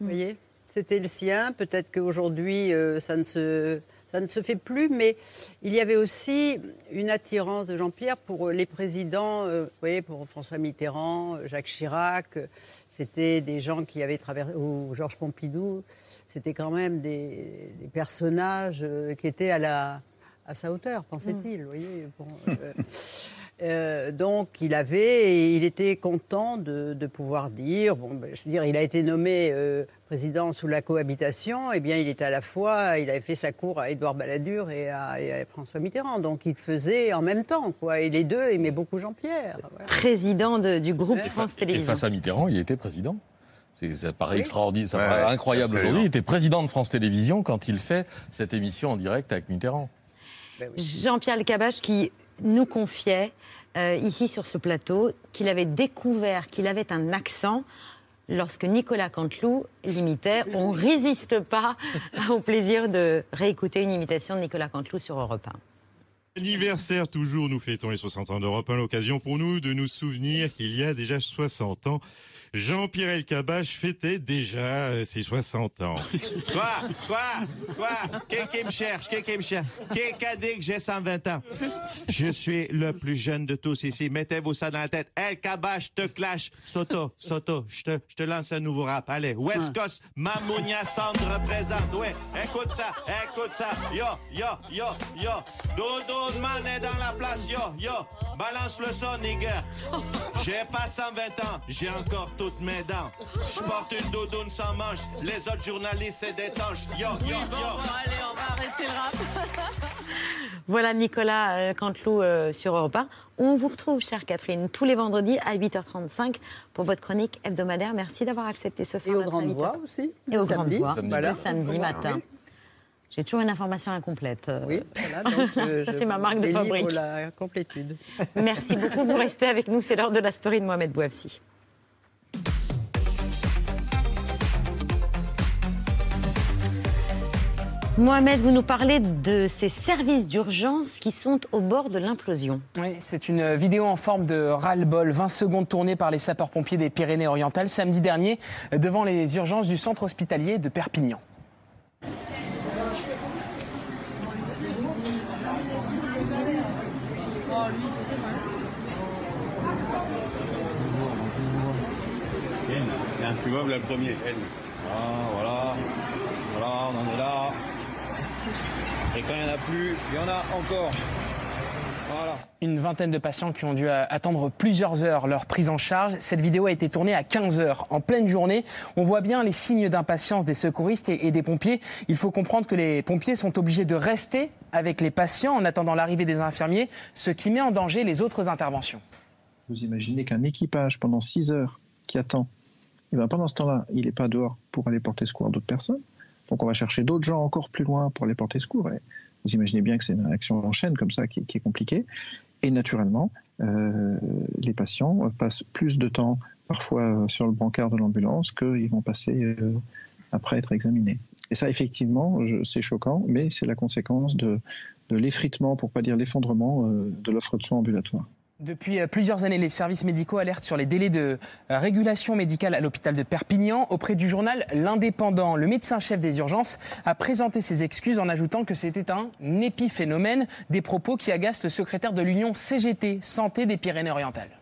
Vous voyez? C'était le sien. Peut-être qu'aujourd'hui, euh, ça ne se ça ne se fait plus, mais il y avait aussi une attirance de Jean-Pierre pour les présidents, euh, vous voyez, pour François Mitterrand, Jacques Chirac. euh, C'était des gens qui avaient traversé, ou Georges Pompidou. C'était quand même des, des personnages euh, qui étaient à, la, à sa hauteur, pensait-il. vous voyez, bon, euh, euh, donc il avait, et il était content de, de pouvoir dire, bon, ben, je veux dire, il a été nommé euh, président sous la cohabitation, et bien il était à la fois, il avait fait sa cour à Édouard Balladur et à, et à François Mitterrand, donc il faisait en même temps, quoi. Et les deux aimaient beaucoup Jean-Pierre. voilà. Président de- du groupe France Et Télévisions. face à Mitterrand, il était président. C'est- Ça paraît Oui. extraordinaire, ça Ouais, paraît ouais, incroyable aujourd'hui. Il était président de France Télévisions quand il fait cette émission en direct avec Mitterrand. Jean-Pierre Elkabbach qui nous confiait euh, ici sur ce plateau qu'il avait découvert qu'il avait un accent lorsque Nicolas Canteloup l'imitait. On résiste pas au plaisir de réécouter une imitation de Nicolas Canteloup sur Europe 1. Anniversaire toujours, nous fêtons les 60 ans d'Europe 1, l'occasion pour nous de nous souvenir qu'il y a déjà 60 ans, Jean-Pierre Elkabbach fêtait déjà euh, ses 60 ans. Quoi? Quoi? Quoi? Qui qui me cherche? Qui qui me cherche? Qui qui a dit que j'ai 120 ans? Je suis le plus jeune de tous ici. Mettez-vous ça dans la tête. El Kabash te clash. Soto, Soto, je te, je te lance un nouveau rap. Allez, West Coast, Mamounia Sound représente. Ouais, écoute ça, écoute ça. Yo, yo, yo, yo. Dodo man est dans la place. Yo, yo. Balance le son, nigger. J'ai pas 120 ans, j'ai encore toutes mes dents. Je porte une doudoune sans manche. Les autres journalistes, c'est des tanches. Yo, yo, yo. allez, on va arrêter le rap. Voilà Nicolas euh, Canteloup euh, sur Europe 1. On vous retrouve, chère Catherine, tous les vendredis à 8h35 pour votre chronique hebdomadaire. Merci d'avoir accepté ce soir. Et aux Grandes. Voix aussi, Et aux Grandes samedi. Voix, Samedi. Voilà. le samedi matin. Oui. J'ai toujours une information incomplète. Oui, voilà, donc, euh, Ça, c'est ma marque de fabrique. la complétude. Merci beaucoup. Vous restez avec nous. C'est l'heure de la story de Mohamed Bouafsi. Mohamed, vous nous parlez de ces services d'urgence qui sont au bord de l'implosion. Oui, c'est une vidéo en forme de ras-le-bol, 20 secondes tournée par les sapeurs-pompiers des Pyrénées-Orientales samedi dernier devant les urgences du centre hospitalier de Perpignan. Tiens, tu vois, voilà le premier. Elle. Ah, voilà. Voilà, on en est là. Et quand il n'y en a plus, il y en a encore. Voilà. Une vingtaine de patients qui ont dû euh, attendre plusieurs heures leur prise en charge. Cette vidéo a été tournée à 15 heures, en pleine journée. On voit bien les signes d'impatience des secouristes et, et des pompiers. Il faut comprendre que les pompiers sont obligés de rester avec les patients en attendant l'arrivée des infirmiers, ce qui met en danger les autres interventions. Vous imaginez qu'un équipage pendant 6 heures qui attend, et ben pendant ce temps-là, il n'est pas dehors pour aller porter secours à d'autres personnes. Donc on va chercher d'autres gens encore plus loin pour aller porter secours. Et vous imaginez bien que c'est une réaction en chaîne comme ça qui, est compliquée. Et naturellement, euh, les patients passent plus de temps parfois euh, sur le brancard de l'ambulance qu'ils vont passer euh, après être examinés. Et ça, effectivement, c'est choquant, mais c'est la conséquence de, l'effritement, pour pas dire l'effondrement, de l'offre de soins ambulatoires. Depuis euh, plusieurs années, les services médicaux alertent sur les délais de euh, régulation médicale à l'hôpital de Perpignan. Auprès du journal L'Indépendant, le médecin-chef des urgences a présenté ses excuses en ajoutant que c'était un épiphénomène, des propos qui agacent le secrétaire de l'Union CGT, Santé des Pyrénées-Orientales.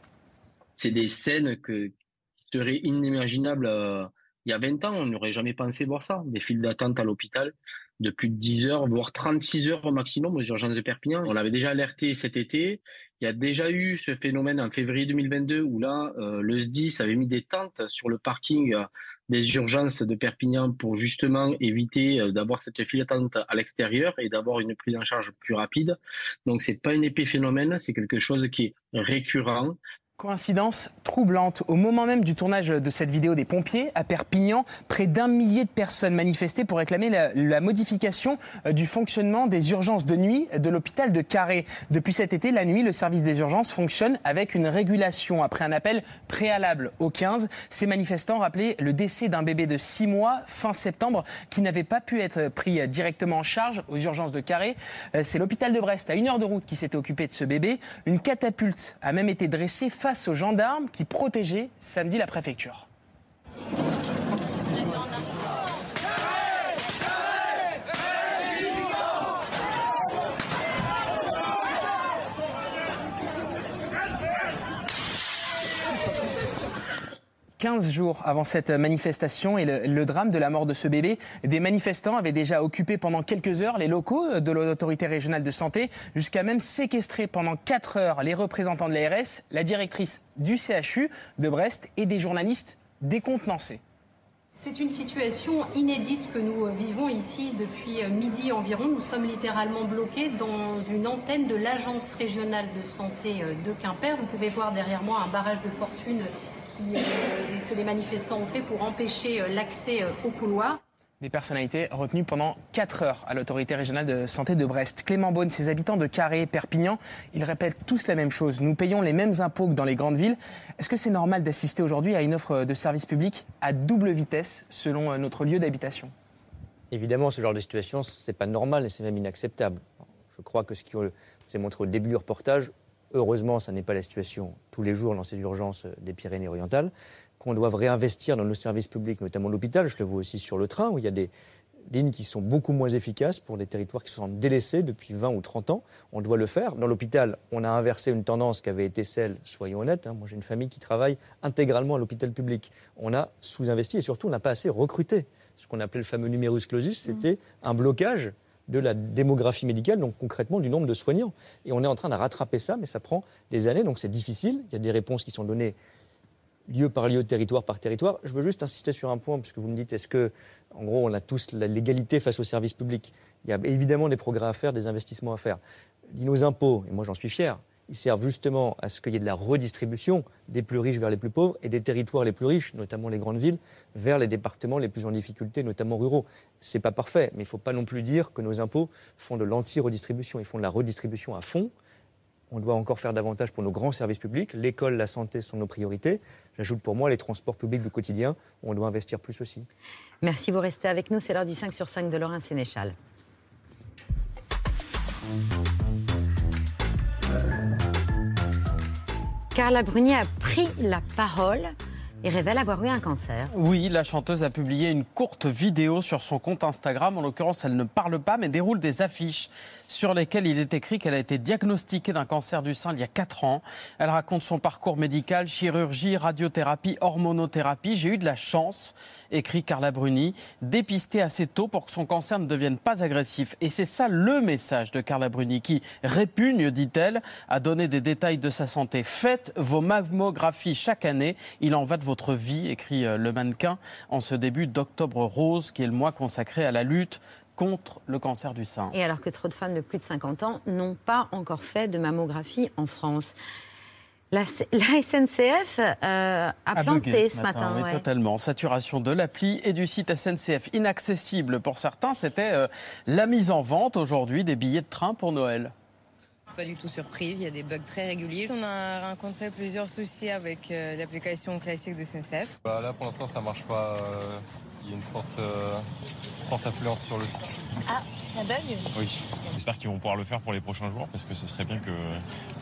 c'est des scènes qui seraient inimaginables euh, il y a 20 ans. On n'aurait jamais pensé voir ça. Des files d'attente à l'hôpital de plus de 10 heures, voire 36 heures au maximum aux urgences de Perpignan. On l'avait déjà alerté cet été. Il y a déjà eu ce phénomène en février 2022 où là, euh, le SDIS avait mis des tentes sur le parking euh, des urgences de Perpignan pour justement éviter euh, d'avoir cette file d'attente à l'extérieur et d'avoir une prise en charge plus rapide. Donc c'est pas un épiphénomène, c'est quelque chose qui est récurrent. Coïncidence troublante. Au moment même du tournage de cette vidéo des pompiers à Perpignan, près d'un millier de personnes manifestaient pour réclamer la, modification euh, du fonctionnement des urgences de nuit de l'hôpital de Carré. Depuis cet été, la nuit, le service des urgences fonctionne avec une régulation. Après un appel préalable au 15, ces manifestants rappelaient le décès d'un bébé de 6 mois fin septembre qui n'avait pas pu être pris directement en charge aux urgences de Carré. Euh, C'est l'hôpital de Brest, à une heure de route, qui s'était occupé de ce bébé. Une catapulte a même été dressée aux gendarmes qui protégeaient samedi la préfecture. 15 jours avant cette manifestation et le, drame de la mort de ce bébé, des manifestants avaient déjà occupé pendant quelques heures les locaux de l'autorité régionale de santé, jusqu'à même séquestrer pendant 4 heures les représentants de l'ARS, la directrice du CHU de Brest et des journalistes décontenancés. C'est une situation inédite que nous vivons ici depuis midi environ. Nous sommes littéralement bloqués dans une antenne de l'Agence régionale de santé de Quimper. Vous pouvez voir derrière moi un barrage de fortune qui, euh, que les manifestants ont fait pour empêcher l'accès au couloir. Des personnalités retenues pendant 4 heures à l'autorité régionale de santé de Brest. Clément Beaune, ses habitants de Carré, Perpignan, ils répètent tous la même chose. Nous payons les mêmes impôts que dans les grandes villes. Est-ce que c'est normal d'assister aujourd'hui à une offre de service public à double vitesse selon notre lieu d'habitation? Évidemment, ce genre de situation, c'est pas normal et c'est même inacceptable. Je crois que ce qui s'est montré au début du reportage, heureusement, ça n'est pas la situation tous les jours dans ces urgences des Pyrénées-Orientales qu'on doit réinvestir dans nos services publics, notamment l'hôpital. Je le vois aussi sur le train, où il y a des lignes qui sont beaucoup moins efficaces pour des territoires qui sont délaissés depuis 20 ou 30 ans. On doit le faire. Dans l'hôpital, on a inversé une tendance qui avait été celle, soyons honnêtes, hein, moi j'ai une famille qui travaille intégralement à l'hôpital public. On a sous-investi et surtout on n'a pas assez recruté. Ce qu'on appelait le fameux numerus clausus, c'était un blocage de la démographie médicale, donc concrètement du nombre de soignants. Et on est en train de rattraper ça, mais ça prend des années, donc c'est difficile. Il y a des réponses qui sont données lieu par lieu, territoire par territoire. Je veux juste insister sur un point, puisque vous me dites, est-ce que, en gros, on a tous l'égalité face au service public Il y a évidemment des progrès à faire, des investissements à faire. Nos impôts, et moi j'en suis fier, ils servent justement à ce qu'il y ait de la redistribution des plus riches vers les plus pauvres et des territoires les plus riches, notamment les grandes villes, vers les départements les plus en difficulté, notamment ruraux. C'est pas parfait, mais il ne faut pas non plus dire que nos impôts font de l'anti-redistribution. Ils font de la redistribution à fond. On doit encore faire davantage pour nos grands services publics. L'école, la santé sont nos priorités. J'ajoute pour moi les transports publics du quotidien, on doit investir plus aussi. Merci, vous restez avec nous. C'est l'heure du 5 sur 5 de Laurent Sénéchal. Carla Bruni a pris la parole et révèle avoir eu un cancer. Oui, la chanteuse a publié une courte vidéo sur son compte Instagram. En l'occurrence, elle ne parle pas, mais déroule des affiches sur lesquelles il est écrit qu'elle a été diagnostiquée d'un cancer du sein il y a 4 ans. Elle raconte son parcours médical, chirurgie, radiothérapie, hormonothérapie. J'ai eu de la chance, écrit Carla Bruni, dépistée assez tôt pour que son cancer ne devienne pas agressif. Et c'est ça le message de Carla Bruni qui répugne, dit-elle, à donner des détails de sa santé. Faites vos mammographies chaque année. Il en va de votre vie, écrit le mannequin en ce début d'Octobre Rose, qui est le mois consacré à la lutte contre le cancer du sein. Et alors que trop de femmes de plus de 50 ans n'ont pas encore fait de mammographie en France. La, la SNCF euh, a, planté ce matin. oui, ouais. totalement. Saturation de l'appli et du site SNCF inaccessible pour certains. C'était euh, la mise en vente aujourd'hui des billets de train pour Noël. Pas du tout surprise, il y a des bugs très réguliers. On a rencontré plusieurs soucis avec euh, l'application classique de SNCF. Bah là pour l'instant ça marche pas. euh, Il y a une forte, euh, forte affluence sur le site. Ah, ça bug? Oui. J'espère qu'ils vont pouvoir le faire pour les prochains jours parce que ce serait bien que,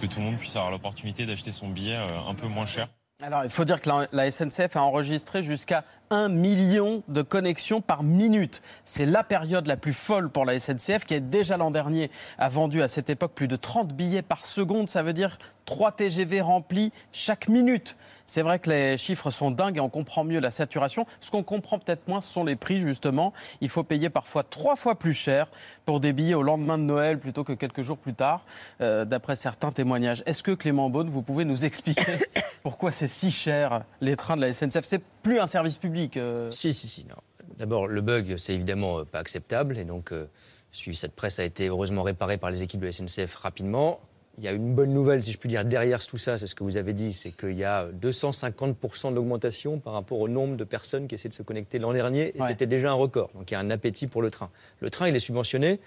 que tout le monde puisse avoir l'opportunité d'acheter son billet un peu moins cher. Alors, il faut dire que la, SNCF a enregistré jusqu'à 1 million de connexions par minute. C'est la période la plus folle pour la SNCF qui, déjà l'an dernier, a vendu à cette époque plus de 30 billets par seconde. Ça veut dire 3 TGV remplis chaque minute. C'est vrai que les chiffres sont dingues et on comprend mieux la saturation. Ce qu'on comprend peut-être moins, ce sont les prix, justement. Il faut payer parfois trois fois plus cher pour des billets au lendemain de Noël plutôt que quelques jours plus tard, euh, d'après certains témoignages. Est-ce que Clément Beaune, vous pouvez nous expliquer pourquoi c'est si cher, les trains de la SNCF C'est plus un service public. euh. Si, si, si. non. D'abord, le bug, c'est évidemment euh, pas acceptable. Et donc, euh, cette presse a été heureusement réparé par les équipes de la SNCF rapidement. Il y a une bonne nouvelle, si je puis dire, derrière tout ça, c'est ce que vous avez dit, c'est qu'il y a 250% d'augmentation par rapport au nombre de personnes qui essaient de se connecter l'an dernier. Et Ouais. c'était déjà un record. Donc il y a un appétit pour le train. Le train, il est subventionné,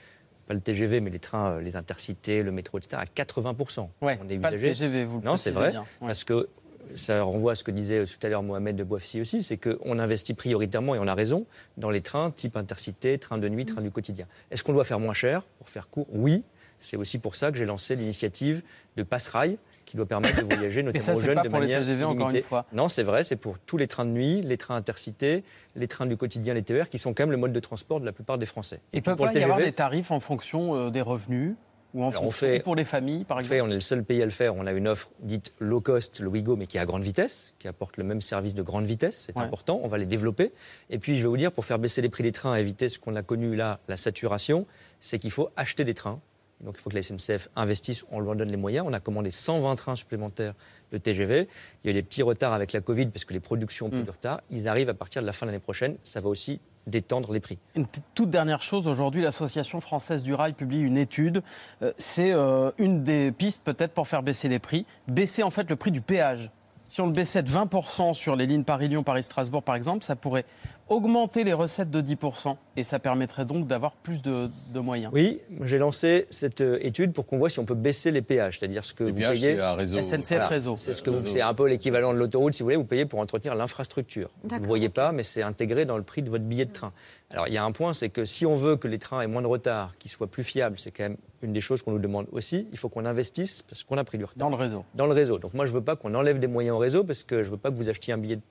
pas le TGV, mais les trains, euh, les intercités, le métro, etc., à 80%. Ouais, On est pas le. TGV, vous le Non, c'est vrai. bien, ouais. Parce que ça renvoie à ce que disait tout à l'heure Mohamed de Boifsi aussi, c'est qu'on investit prioritairement, et on a raison, dans les trains type intercité, train de nuit, train du quotidien. Est-ce qu'on doit faire moins cher Pour faire court, oui. C'est aussi pour ça que j'ai lancé l'initiative de Passerail, qui doit permettre de voyager notamment ça, aux jeunes pas de pour les manière TGV, encore une fois. Non, c'est vrai, c'est pour tous les trains de nuit, les trains intercités, les trains du quotidien, les TER, qui sont quand même le mode de transport de la plupart des Français. Il puis peut pas y avoir des tarifs en fonction euh, des revenus Ou en Alors, fonction- ou pour les familles, par on exemple fait, on est le seul pays à le faire. On a une offre dite low cost, le Wigo, mais qui est à grande vitesse, qui apporte le même service de grande vitesse. C'est Ouais. important. On va les développer. Et puis, je vais vous dire, pour faire baisser les prix des trains, éviter ce qu'on a connu là, la saturation, c'est qu'il faut acheter des trains. Donc, il faut que la SNCF investisse. On leur donne les moyens. On a commandé 120 trains supplémentaires de TGV. Il y a eu des petits retards avec la Covid parce que les productions ont pris Mm. du retard. Ils arrivent à partir de la fin de l'année prochaine. Ça va aussi détendre les prix. Une toute dernière chose, aujourd'hui, l'Association française du rail publie une étude. Euh, c'est euh, une des pistes peut-être pour faire baisser les prix. Baisser en fait le prix du péage. Si on le baissait de 20% sur les lignes Paris-Lyon, Paris-Strasbourg par exemple, ça pourrait augmenter les recettes de 10% et ça permettrait donc d'avoir plus de, de moyens. Oui, j'ai lancé cette euh, étude pour qu'on voit si on peut baisser les péages, c'est-à-dire ce que vous péages, payez. c'est à réseau. SNCF Réseau. C'est ce que vous- Réseau. c'est un peu l'équivalent de l'autoroute, si vous voulez. Vous payez pour entretenir l'infrastructure. Vous ne voyez pas, mais c'est intégré dans le prix de votre billet de train. Alors il y a un point, c'est que si on veut que les trains aient moins de retard, qu'ils soient plus fiables, c'est quand même une des choses qu'on nous demande aussi. Il faut qu'on investisse parce qu'on a pris du retard Dans le réseau. dans le réseau. Donc moi, je veux pas qu'on enlève des moyens au réseau parce que je veux pas que vous achetiez un billet de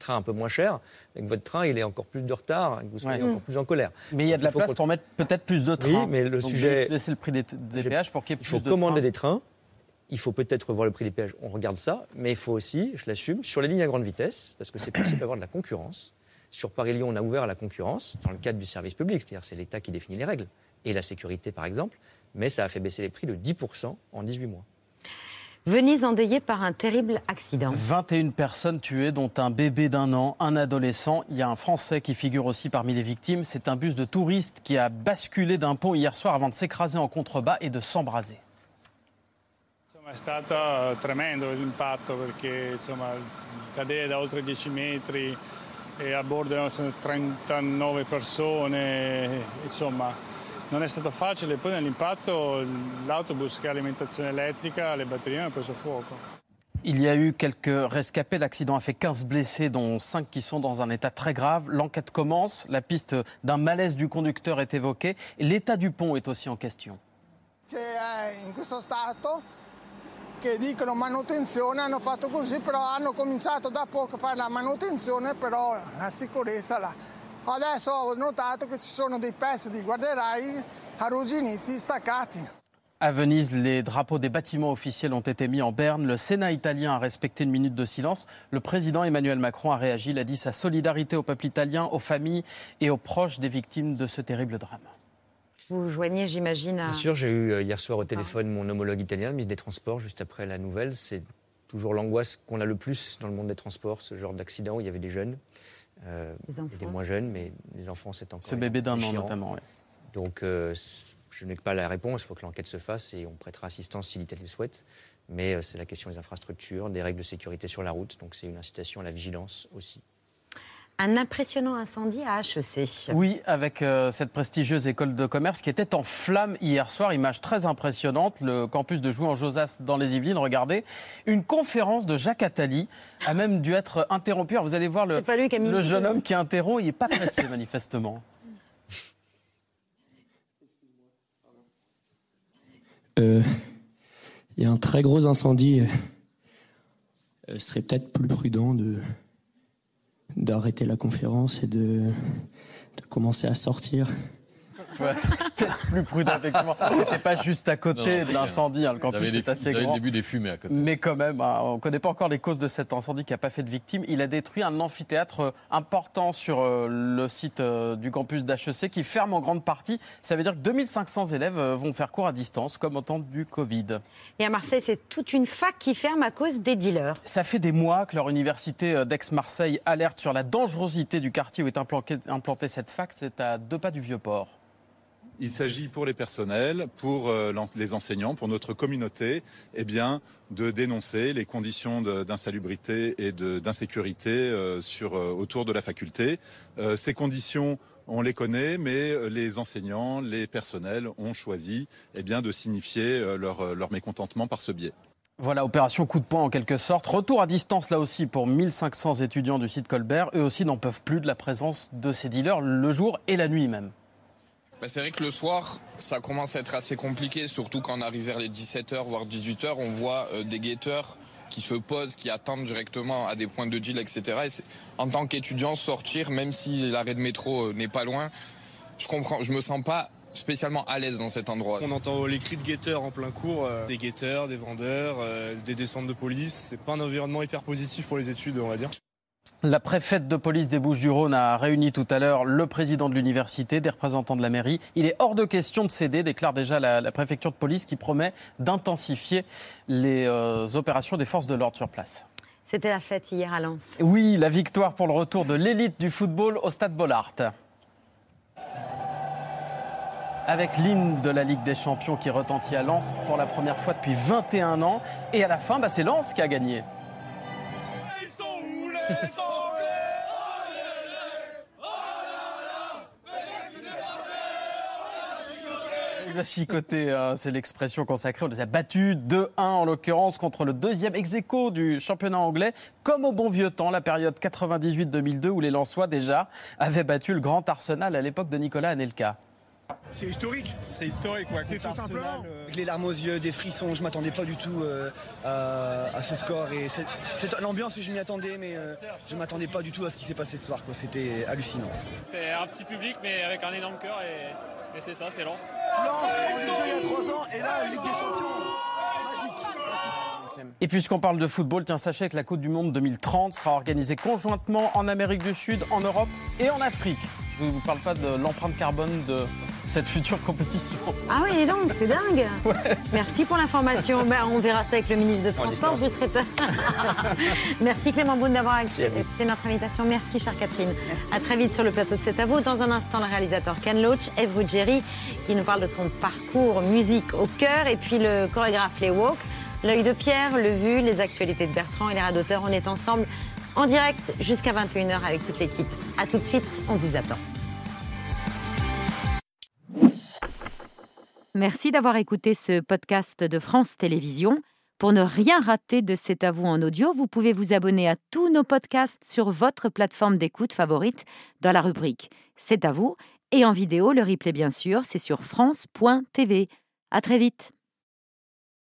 train un peu moins cher et que votre train il ait encore plus de retard et que vous soyez Ouais. encore plus en colère. Mais il y a de la faut place pour mettre peut-être plus de Oui, trains. mais le Donc, sujet- Laisser le prix des, péages pour qu'il y ait Il plus faut de commander trains. des trains. Il faut peut-être revoir le prix des péages. On regarde ça. Mais il faut aussi, je l'assume, sur les lignes à grande vitesse, parce que c'est possible d'avoir de la concurrence. Sur Paris-Lyon, on a ouvert à la concurrence dans le cadre du service public. C'est-à-dire c'est l'État qui définit les règles. Et la sécurité, par exemple. Mais ça a fait baisser les prix de 10% en 18 mois. Venise endeuillée par un terrible accident. 21 personnes tuées, dont un bébé d'un an, un adolescent. Il y a un Français qui figure aussi parmi les victimes. C'est un bus de touristes qui a basculé d'un pont hier soir avant de s'écraser en contrebas et de s'embraser. Insomma, è stato eh, tremendo l'impatto perché insomma, cadere da oltre 10 metri e a bordo erano 39 persone, insomma non è stato facile. Poi nell'impatto l'autobus che ha alimentazione elettrica, le batterie hanno preso fuoco. Il y a eu quelques rescapés. L'accident a fait 15 blessés, dont 5 qui sont dans un état très grave. L'enquête commence. La piste d'un malaise du conducteur est évoquée. L'état du pont est aussi en question. che è in questo stato, che dicono manutenzione, hanno fatto così, però hanno cominciato da poco a fare la manutenzione, però la sicurezza là. Adesso ho notato che ci sono dei pezzi di guarderai arrugginiti, staccati. À Venise, les drapeaux des bâtiments officiels ont été mis en berne. Le Sénat italien a respecté une minute de silence. Le président Emmanuel Macron a réagi. Il a dit sa solidarité au peuple italien, aux familles et aux proches des victimes de ce terrible drame. Vous vous joignez, j'imagine, à... Bien sûr, j'ai eu euh, hier soir au téléphone mon homologue italien, le ministre des Transports, juste après la nouvelle. C'est toujours l'angoisse qu'on a le plus dans le monde des transports, ce genre d'accident où il y avait des jeunes, euh, Des et des enfants. moins jeunes, mais les enfants, c'est encore. Ce bébé d'un an notamment. ouais. Donc, euh, je n'ai pas la réponse. Il faut que l'enquête se fasse et on prêtera assistance si l'Italie le souhaite. Mais euh, c'est la question des infrastructures, des règles de sécurité sur la route. Donc, c'est une incitation à la vigilance aussi. Un impressionnant incendie à HEC. Oui, avec euh, cette prestigieuse école de commerce qui était en flammes hier soir. Image très impressionnante. Le campus de Jouan-Josas dans les Yvelines. Regardez. Une conférence de Jacques Attali a même dû être interrompue. Alors, vous allez voir le, le jeune homme qui interrompt. Il n'est pas pressé, manifestement. Euh, il y a un très gros incendie. Euh, ce serait peut-être plus prudent de d'arrêter la conférence et de, commencer à sortir. Ouais, c'est peut-être plus prudent, effectivement. On n'était pas juste à Non, côté non, c'est de l'incendie. hein. Le campus est assez vous avez grand. le début des fumées à côté. Mais quand même, hein, on ne connaît pas encore les causes de cet incendie qui n'a pas fait de victimes. Il a détruit un amphithéâtre euh, important sur euh, le site euh, du campus d'HEC qui ferme en grande partie. Ça veut dire que 2500 élèves vont faire cours à distance, comme au temps du Covid. Et à Marseille, c'est toute une fac qui ferme à cause des dealers. Ça fait des mois que leur université d'Aix-Marseille alerte sur la dangerosité du quartier où est implantée cette fac. C'est à deux pas du Vieux-Port. Il s'agit pour les personnels, pour euh, les enseignants, pour notre communauté, eh bien, de dénoncer les conditions d'insalubrité et d'insécurité euh, euh, autour de la faculté. Ces conditions, on les connaît, mais les enseignants, les personnels ont choisi eh bien, de signifier leur, leur mécontentement par ce biais. Voilà, opération coup de poing en quelque sorte. Retour à distance là aussi pour 1500 étudiants du site Colbert. Eux aussi n'en peuvent plus de la présence de ces dealers le jour et la nuit même. Bah, c'est vrai que le soir, ça commence à être assez compliqué, surtout quand on arrive vers les 17h, voire 18h, on voit euh, des guetteurs qui se posent, qui attendent directement à des points de deal, etc. En tant qu'étudiant, sortir, même si l'arrêt de métro euh, n'est pas loin, je comprends, je me sens pas spécialement à l'aise dans cet endroit. On entend les cris de guetteurs en plein cours, euh, des guetteurs, des vendeurs, des descentes de police. C'est pas un environnement hyper positif pour les études, on va dire. La préfète de police des Bouches-du-Rhône a réuni tout à l'heure le président de l'université, des représentants de la mairie. Il est hors de question de céder, déclare déjà la, la préfecture de police qui promet d'intensifier les euh, opérations des forces de l'ordre sur place. C'était la fête hier à Lens. Oui, la victoire pour le retour de l'élite du football au stade Bollard. Avec l'hymne de la Ligue des Champions qui retentit à Lens pour la première fois depuis 21 ans. Et à la fin, bah, c'est Lens qui a gagné. Les a chicotés, hein, c'est l'expression consacrée. On les a battus 2-1 en l'occurrence contre le deuxième ex aequo du championnat anglais, comme au bon vieux temps, la période 98-2002 où les Lensois déjà avaient battu le grand Arsenal à l'époque de Nicolas Anelka. C'est historique. C'est historique, ouais. C'est tout Arsenal, simplement. euh, Avec les larmes aux yeux, des frissons, je m'attendais pas du tout euh, à, à ce score. Et c'est- c'est l'ambiance, je m'y attendais, mais euh, je m'attendais pas du tout à ce qui s'est passé ce soir. quoi. C'était hallucinant. C'est un petit public, mais avec un énorme cœur, et, et c'est ça, c'est Lens. Lens, on était il y a trois ans, et là, Ligue des Champions. Et puisqu'on parle de football, tiens, sachez que la Coupe du Monde 2030 sera organisée conjointement en Amérique du Sud, en Europe et en Afrique. Je ne vous parle pas de l'empreinte carbone de cette future compétition. Ah oui, donc c'est dingue. Merci pour l'information. Ben, on verra ça avec le ministre de Transport. Vous serez Merci Clément Beaune d'avoir accepté notre invitation. Merci chère Catherine. À très vite sur le plateau de C'est à vous. Dans un instant, le réalisateur Ken Loach, Eve Ruggieri, qui nous parle de son parcours musique au cœur, et puis le chorégraphe Les Walk, l'œil de Pierre, le vu, les actualités de Bertrand et les rats d'auteur. On est ensemble en direct jusqu'à 21h avec toute l'équipe. À tout de suite, on vous attend. Merci d'avoir écouté ce podcast de France Télévisions. Pour ne rien rater de C'est à vous en audio, vous pouvez vous abonner à tous nos podcasts sur votre plateforme d'écoute favorite dans la rubrique C'est à vous et en vidéo, le replay bien sûr, c'est sur France.tv. À très vite.